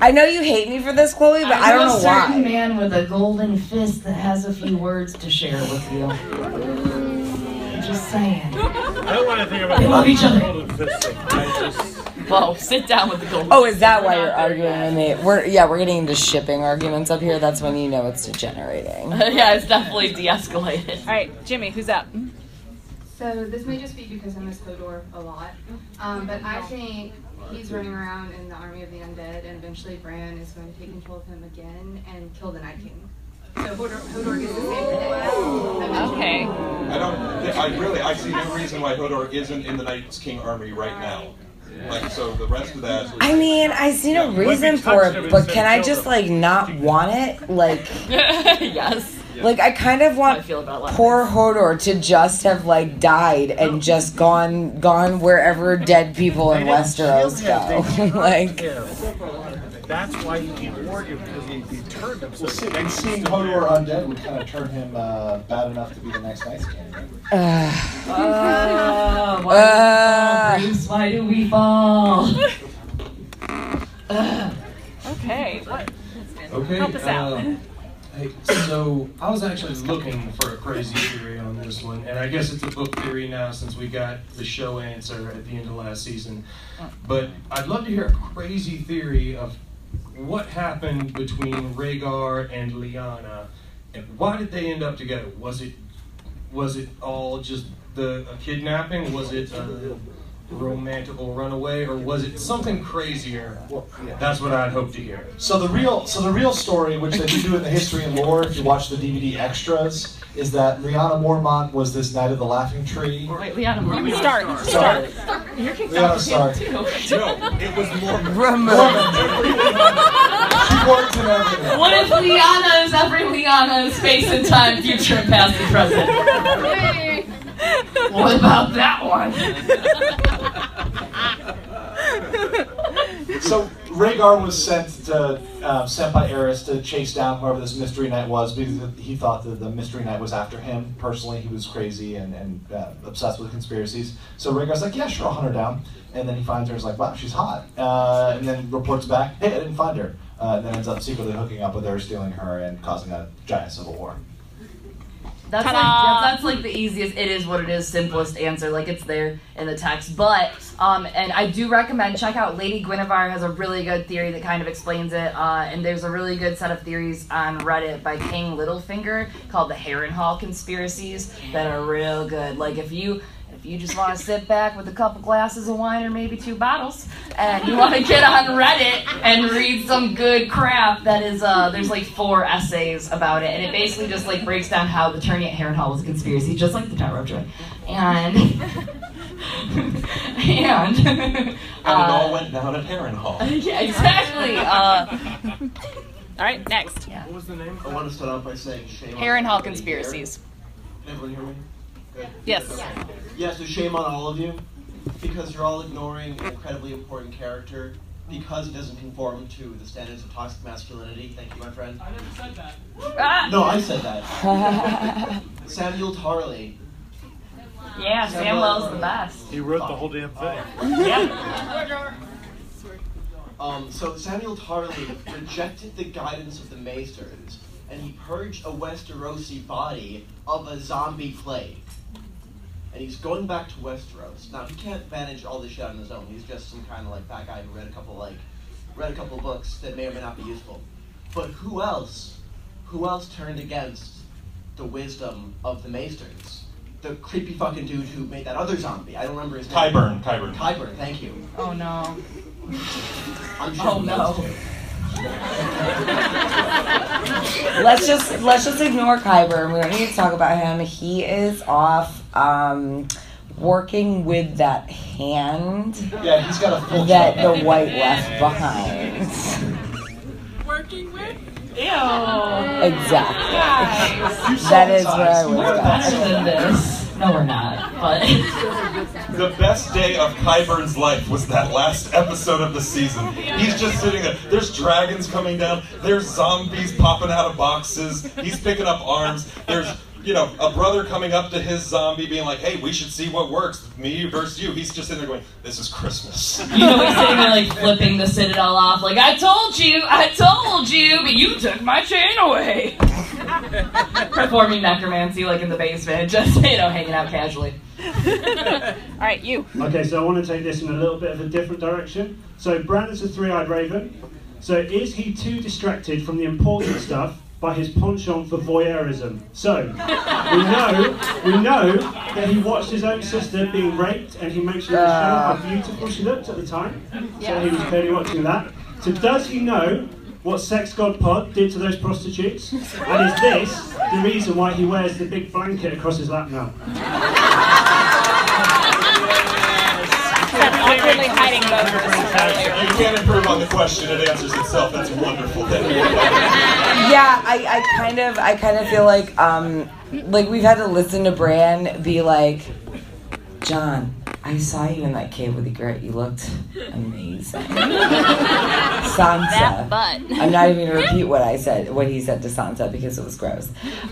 I know you hate me for this, Chloe, but I, don't know know a certain why. man with a golden fist that has a few words to share with you. Just saying. I don't want to think about They love each other. I just Whoa, sit down with the golden Oh, is that why We're you're arguing with me? We're yeah, we're getting into shipping arguments up here. That's when you know it's degenerating. yeah, it's definitely de-escalated. Alright, Jimmy, who's up? So this may just be because I miss Hodor a lot, um, but I think he's running around in the army of the undead, and eventually Bran is going to take control of him again and kill the Night King. So Hodor, Hodor gets the same fate. Okay. I don't. I really. I see no reason why Hodor isn't in the Night King army right now. Like so, the rest of that. I mean, I see no Yeah, reason for it, but can I just like not want it? Like, yes. Like I kind of want feel about a lot of poor Hodor to just have like died and just gone, gone wherever dead people in Westeros go. like, That's why he can't warn because he, he turned him so Well, see, and seeing Hodor undead would kind of turn him uh, bad enough to be the next Night King. right? uh, Uh, why, Uh. do we fall, Bruce? why do we fall? Okay, what? Okay. Help us out. Hey, so I was actually looking for a crazy theory on this one, and I guess it's a book theory now since we got the show answer at the end of last season. But I'd love to hear a crazy theory of what happened between Rhaegar and Lyanna, and why did they end up together? Was it was it all just the a kidnapping? Was it uh, romantical runaway, or was it something crazier? That's what I'd hope to hear. So the real, so the real story, which they do in the history and lore, if you watch the DVD extras, is that Rihanna Mormont was this Knight of the Laughing Tree. Wait, Lyanna, Mormont. Start. Sorry. You're kicked Rihanna, off the sorry. too. No, it was more. She works in everything. What if Lyanna is every Lyanna in space and time, future and past and present? what about that one? So Rhaegar was sent to uh, sent by Aerys to chase down whoever this mystery knight was because he thought that the mystery knight was after him personally. He was crazy and, and uh, obsessed with conspiracies. So Rhaegar's like, yeah, sure, I'll hunt her down. And then he finds her. He's like, wow, she's hot. Uh, and then reports back, hey, I didn't find her. Uh, and then ends up secretly hooking up with her, stealing her, and causing a giant civil war. That's like, that's, that's like the easiest. It is what it is. Simplest answer. Like it's there in the text. But um, and I do recommend check out Lady Guinevere has a really good theory that kind of explains it. Uh, and there's a really good set of theories on Reddit by King Littlefinger called the Harrenhal conspiracies that are real good. Like if you if you just want to sit back with a couple glasses of wine or maybe two bottles and you want to get on Reddit and read some good crap that is uh there's like four essays about it and it basically just like breaks down how the tourney at Harrenhal was a conspiracy just like the Tower of Joy and and And it all went down at Harrenhal. yeah exactly uh All right, next. What was the name? I want to start off by saying shame on Harrenhal everybody conspiracies. Here. Can everyone hear me? Good. Yes. Yeah, so shame on all of you because you're all ignoring an incredibly important character because he doesn't conform to the standards of toxic masculinity. Thank you, my friend. I never said that. Ah! No, I said that. Samuel Tarly. yeah Samuel's the best He wrote the whole damn thing. yeah Um, so Samuel Tarly rejected the guidance of the Maesters, and he purged a Westerosi body of a zombie plague. And he's going back to Westeros. Now he can't manage all this shit on his own. He's just some kind of like that guy who read a couple like read a couple books that may or may not be useful. But who else? Who else turned against the wisdom of the Maesters? The creepy fucking dude who made that other zombie. I don't remember his name. Qyburn, Qyburn. Qyburn, thank you. oh no I'm sure oh no let's just let's just ignore Qyburn. We don't need to talk about him. He is off um, working with that hand Yeah, he's got a full that the white left behind. Working with? Ew. Exactly. You saw That where I eyes. was We're going. better than this. No, we're not. But The best day of Qyburn's life was that last episode of the season. He's just sitting there. There's dragons coming down. There's zombies popping out of boxes. He's picking up arms. There's, you know, a brother coming up to his zombie being like, hey, we should see what works. Me versus you. He's just sitting there going, this is Christmas. you know he's sitting there like flipping the citadel off, like I told you, I told you, but you took my chain away. Performing necromancy like in the basement, just you know hanging out casually. All right, you. Okay, so I want to take this in a little bit of a different direction. So Bran is a three-eyed raven. So is he too distracted from the important stuff by his penchant for voyeurism? So we know we know that he watched his own sister being raped, and he mentioned in the show uh. how beautiful she looked at the time. So he was clearly watching that. So does he know what Sex God Pod did to those prostitutes? And is this the reason why he wears the big blanket across his lap now? Awkwardly hiding voters. You can't improve on the question. It answers itself. That's wonderful. yeah, I, I kind of I kind of feel like um like we've had to listen to Bran be like, Jon, I saw you in that cave with the Ygritte. You looked amazing. Sansa. That butt. I'm not even gonna repeat what I said, what he said to Sansa because it was gross.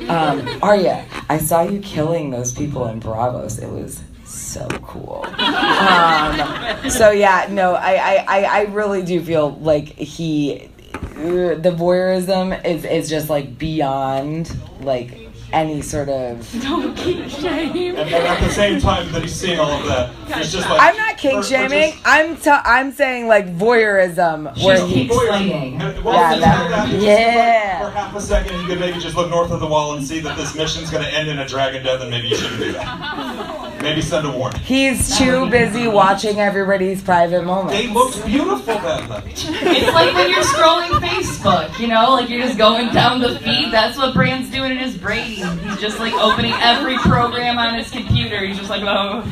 Um, Arya, I saw you killing those people in Braavos. It was so cool. Um, so yeah, no, I, I, I, really do feel like he, the voyeurism is is just like beyond like any sort of. Don't keep shame. And then at the same time that he's seeing all of that, it's just like I'm not king for- for shaming. just- I'm t- I'm saying like voyeurism where he's And while Yeah, that- that, you just yeah. For half a second, you could maybe just look north of the wall and see that this mission's going to end in a dragon death, and maybe you shouldn't do that. Maybe send a warning. He's too busy watching everybody's private moments. They looked beautiful that night. It's like when you're scrolling Facebook, you know, like you're just going down the feed. That's what Bran's doing in his brain. He's just like opening every program on his computer. He's just like, oh.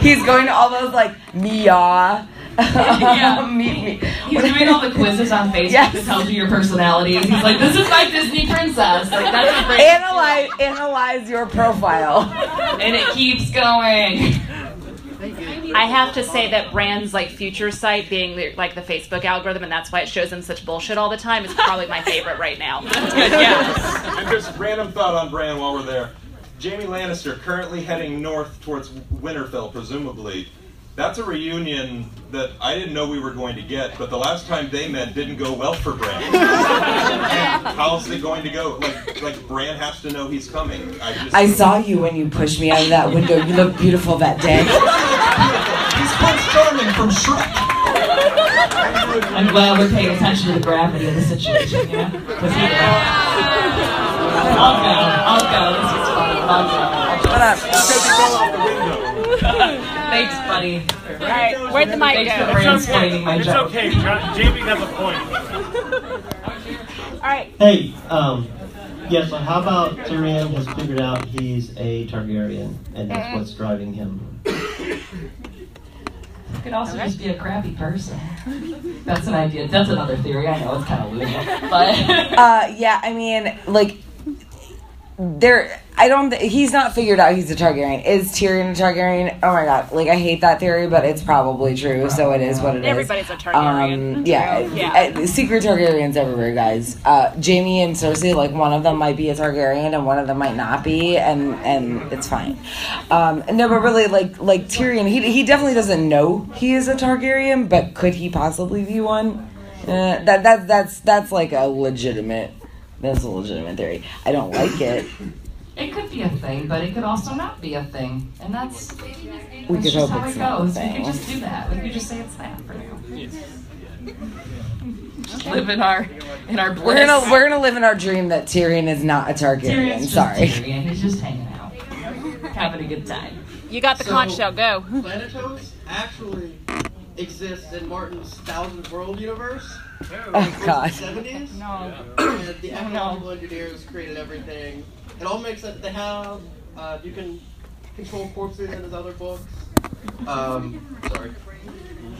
He's going to all those like Mia. Yeah. meet me. He's doing all the quizzes on Facebook Yes. that tells you your personality. He's like, this is my Disney princess. Like that's what Bran Analyze analyze your profile. and it keeps going. I have to say that Bran's like future Sight being the, like the Facebook algorithm, and that's why it shows them such bullshit all the time. Is probably my favorite right now. That's. Yeah. And just random thought on Bran while we're there. Jaime Lannister currently heading north towards Winterfell, presumably. That's a reunion that I didn't know we were going to get, but the last time they met didn't go well for Bran. How's it going to go? Like, like Bran has to know he's coming. I just. I saw you when you pushed me out of that window. You look beautiful that day. He's Prince Charming from Shrek. I'm glad we're paying attention to the gravity of the situation, you know? 'Cause he- I'll go. I'll go. This is fun. I'll go. Shut up. Thanks, buddy. All right, where'd the mic Thanks go? for mansplaining my It's joke. okay. Ja- Jamie has a point. All right. Hey, um, yeah, so how about Tyrion has figured out he's a Targaryen, and that's what's driving him? Could also just be a crappy person. That's an idea. That's another theory. I know it's kind of loose, but Uh, yeah, I mean, like, there. I don't. Th- he's not figured out he's a Targaryen. Is Tyrion a Targaryen? Oh my god! Like, I hate that theory, but it's probably true. So it is what it is. Everybody's a Targaryen. Um, yeah, Yeah. uh, secret Targaryens everywhere, guys. Uh, Jaime and Cersei, like one of them might be a Targaryen and one of them might not be, and and it's fine. Um, no, but really, like like Tyrion, he he definitely doesn't know he is a Targaryen, but could he possibly be one? Uh, that that that's that's like a legitimate. That's a legitimate theory. I don't like it. It could be a thing, but it could also not be a thing, and that's We that's could just hope how it's it not a goes. We thing. could just do that. We could just say it's that for now. Just live in our in our bliss. We're gonna we're gonna live in our dream that Tyrion is not a Targaryen. Tyrion's just Sorry. Tyrion. He's just hanging out, having a good time. You got the conch shell. Go. Planetos actually exists in Martin's Thousand World universe. Oh, God. Seventies. No. And the economical engineers created everything. It all makes sense. They have uh, you can control corpses in his other books. Um, sorry.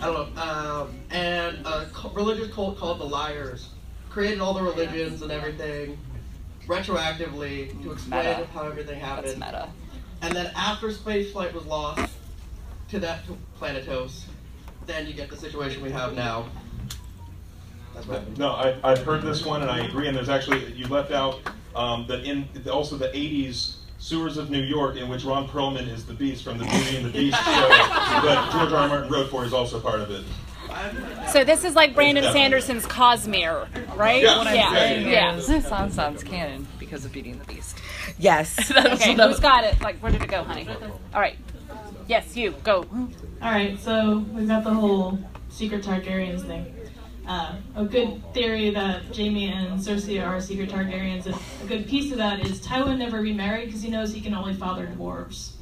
I don't know. Um, and a religious cult called the Liars created all the religions and everything retroactively to explain Meta. how everything happened. That's meta. And then after spaceflight was lost to that to Planetos, then you get the situation we have now. That's what happened. No, I, I've heard this one and I agree. And there's actually, you left out um, that in also the 80s Sewers of New York, in which Ron Perlman is the Beast from the Beauty and the Beast show that George R. R. Martin wrote for, is also part of it. So this is like Brandon Sanderson's Cosmere, right? Yeah. Yeah. Yeah. yeah. This song sounds canon because of Beauty and the Beast. Yes. Okay, who's got it? Like, where did it go, honey? All right. Yes, you go. All right, so we've got the whole secret Targaryens thing. Uh, a good theory that Jaime and Cersei are secret Targaryens, and a good piece of that is Tywin never remarried because he knows he can only father dwarves,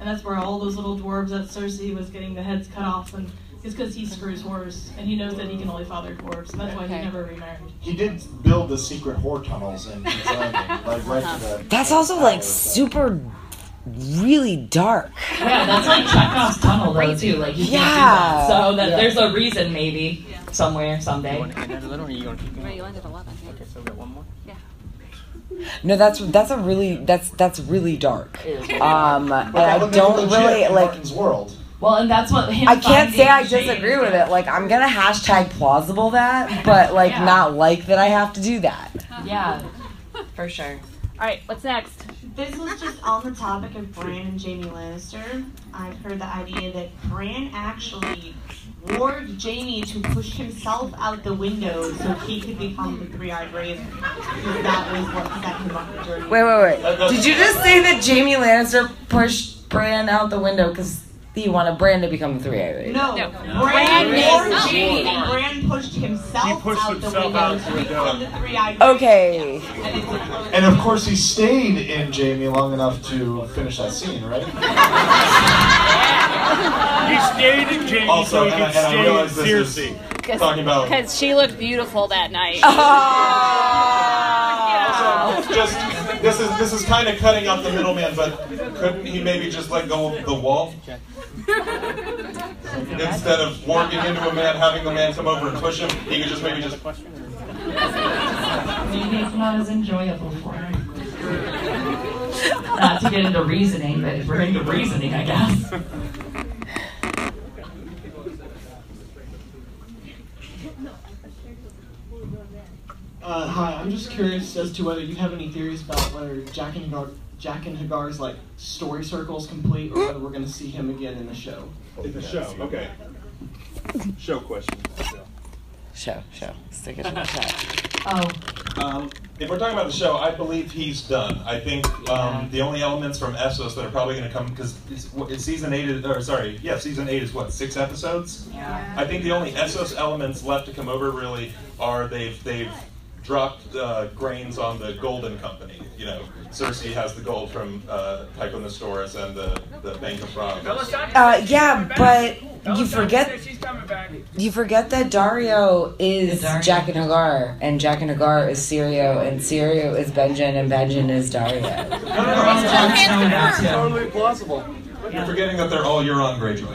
and that's where all those little dwarves that Cersei was getting the heads cut off, and it's because he screws whores, and he knows that he can only father dwarves, and that's why he never remarried. He did build the secret whore tunnels in King's Landing, like right to the. That's also like super, really dark. Yeah, that's like Chekhov's tunnel though too. Like you can't do that. Yeah. So that Yeah. there's a reason maybe somewhere someday. you landed 11. Okay, so we got one more? Yeah. No, that's that's a really that's that's really dark. Um, and I would make it don't really like. Martin's world. Well, and that's what him I can't say I disagree with it. Like I'm gonna hashtag plausible that, but like Yeah. not like that I have to do that. Yeah, for sure. All right, what's next? This was just on the topic of Bran and Jaime Lannister. I've heard the idea that Bran actually warned Jaime to push himself out the window so he could become the three-eyed raven. Because that was what set him up during. Wait, wait, wait. Did you just say that Jaime Lannister pushed Bran out the window because that you want a Bran to become the three-eyed raven. No, No. Bran Bran warned is- and Bran pushed himself He pushed out the himself window out to the window. become the three-eyed Okay. And And of course, he stayed in Jaime long enough to finish that scene, right? He stayed in Jaime Also, so he could and I stay realize in Cersei. is talking about Because she looked beautiful that night. Oh. Also, just this is this is kind of cutting out the middleman, but couldn't he maybe just let go of the wall instead of walking into a man, having the man come over and push him? He could just maybe just. Maybe it's not as enjoyable for him. Not to get into reasoning, but if we're into reasoning, I guess. Uh, hi, I'm just curious as to whether you have any theories about whether Jaqen H'ghar, Jack and Hagar's like story circle is complete, or whether we're going to see him again in the show. In the show, okay. Show question. Show, show. Stick it in the show. Oh. Um, if we're talking about the show, I believe he's done. I think um, the only elements from Essos that are probably going to come because it's, it's season eight, is, or sorry, yeah, season eight is what six episodes. Yeah. I think the only Essos elements left to come over really are they've they've dropped uh, grains on the Golden Company. You know, Cersei has the gold from uh, Tycho Nestoris and the, the Bank of Frogs. Uh, yeah, but you forget you forget that Daario is Jaqen H'ghar, and Jaqen H'ghar is Syrio, and Syrio is Benjen, and Benjen is Daario. totally plausible. You're forgetting that they're all Euron Greyjoy.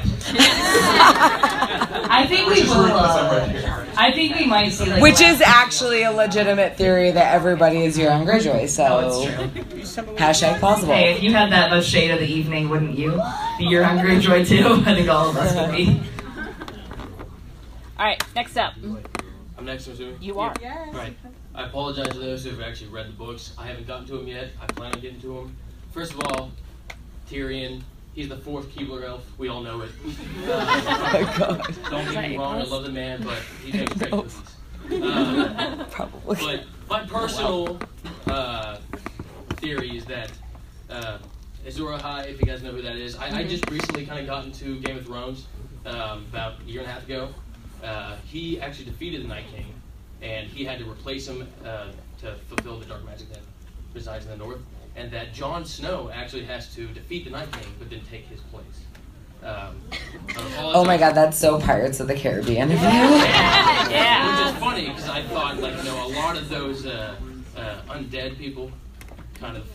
I think Which we is will. Rude because I'm right here. I think we might see like. Which is actually a legitimate theory that everybody is Euron Greyjoy, so Oh, it's hashtag plausible. Hey, if you had that most shade of the evening, wouldn't you? Be your hungry joy too. I think all of us would be. All right, next up. I'm next, I'm assuming? You are. Yeah. Right. I apologize to those who have actually read the books. I haven't gotten to them yet. I plan on getting to them. First of all, Tyrion. He's the fourth Keebler elf. We all know it. my God. Don't get me wrong. I love the man, but he makes great No. movies. Um, Probably. But my personal uh, theory is that uh, Azor Ahai, if you guys know who that is, I, I Mm-hmm. just recently kind of got into Game of Thrones um, about a year and a half ago. Uh, he actually defeated the Night King, and he had to replace him uh, to fulfill the dark magic that resides in the north. And that Jon Snow actually has to defeat the Night King, but then take his place. Um, Oh my god, that's so Pirates of the Caribbean of you. yeah. Which is funny because I thought, like, you know, a lot of those uh, uh, undead people kind of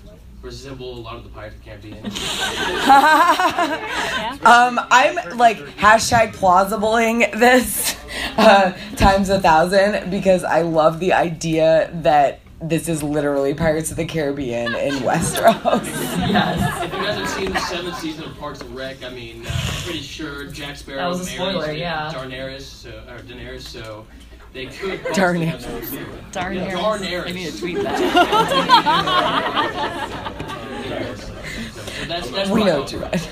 resemble a lot of the Pirates of the Caribbean. Um, I'm like hashtag plausibling this uh, times a thousand because I love the idea that this is literally Pirates of the Caribbean in Westeros. Yes. If you guys have seen the seventh season of Parks and Rec, I mean, uh, I'm pretty sure Jack Sparrow That was a marries spoiler, yeah. Daenerys, so, or Daenerys, so they could. Daenerys. Darn Daenerys. Daenerys. I need to tweet So that's, that's we know too much.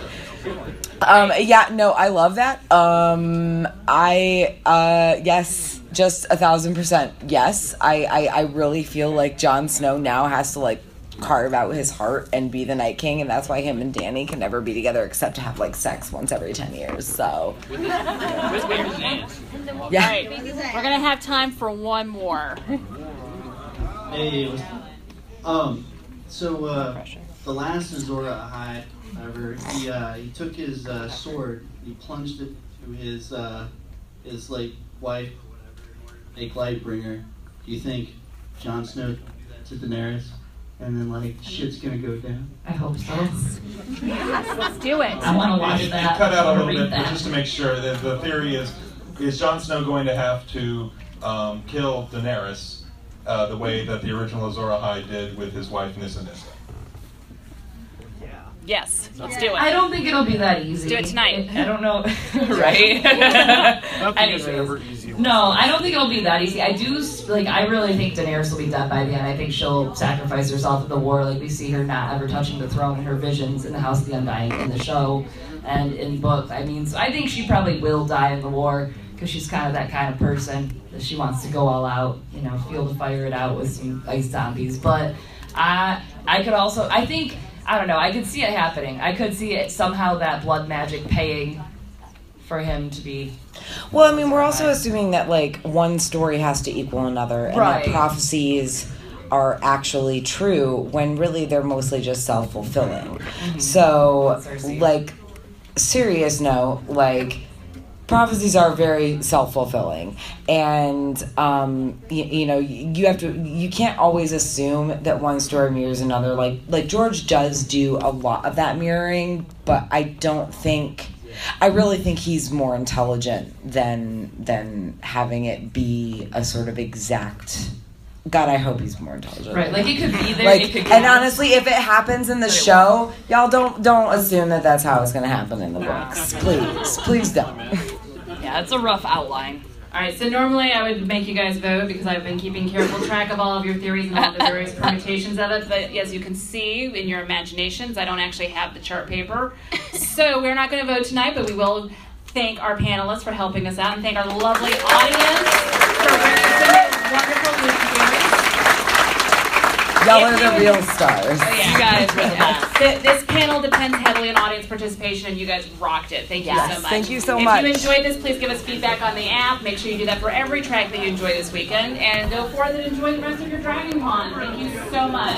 Um, yeah, no, I love that. Um, I, uh, yes, just a thousand percent. Yes, I, I, I really feel like Jon Snow now has to like carve out his heart and be the Night King, and that's why him and Dany can never be together except to have like sex once every ten years. So, Yeah. All right, we're gonna have time for one more. Hey, um, so uh, the last Azor Ahai, however, he uh, he took his uh, sword, he plunged it to his uh, his like wife, a Lightbringer. Do you think Jon Snow do that to Daenerys, and then like shit's gonna go down? I hope so. Yes, let's do it. I want to watch It- it that. cut out a I wanna little read bit, but that. just to make sure that the theory is: is Jon Snow going to have to um, kill Daenerys uh, the way that the original Azor Ahai did with his wife Nissa Nissa? Yes, let's do it. I don't think it'll be that easy. do it tonight. I don't know, right? Nothing is ever Anyways. easy. No, I don't think it'll be that easy. I do like. I really think Daenerys will be dead by the end. I think she'll sacrifice herself at the war. Like we see her not ever touching the throne in her visions in the House of the Undying in the show and in book. I mean, so I think she probably will die in the war because she's kind of that kind of person that she wants to go all out. You know, feel to fire it out with some ice zombies. But I, I could also. I think I don't know. I could see it happening. I could see it somehow that blood magic paying for him to be. Well, I mean, we're also assuming that like one story has to equal another, and Right. that prophecies are actually true when really they're mostly just self fulfilling. Mm-hmm. So, like, serious note, like prophecies are very self-fulfilling. And um you, you know you have to you can't always assume that one story mirrors another. Like like george does do a lot of that mirroring but i don't think i really think he's more intelligent than than having it be a sort of exact god i hope he's more intelligent. Right, like it could be there. like it could and honestly if it happens in the show y'all don't don't assume that that's how it's going to happen in the books. please please don't Yeah, it's a rough outline. All right, so normally I would make you guys vote because I've been keeping careful track of all of your theories and all the various permutations of it. But as you can see in your imaginations, I don't actually have the chart paper. So we're not going to vote tonight, but we will thank our panelists for helping us out and thank our lovely audience for representing wonderful movie theories. Y'all are the real stars Oh, yeah. You guys were the. Th- This panel depends heavily on audience participation, and you guys rocked it. Thank you Yes, so much. thank you so if much. If you enjoyed this, please give us feedback on the app. Make sure you do that for every track that you enjoy this weekend, and go forth and enjoy the rest of your Dragon Con. Thank you so much.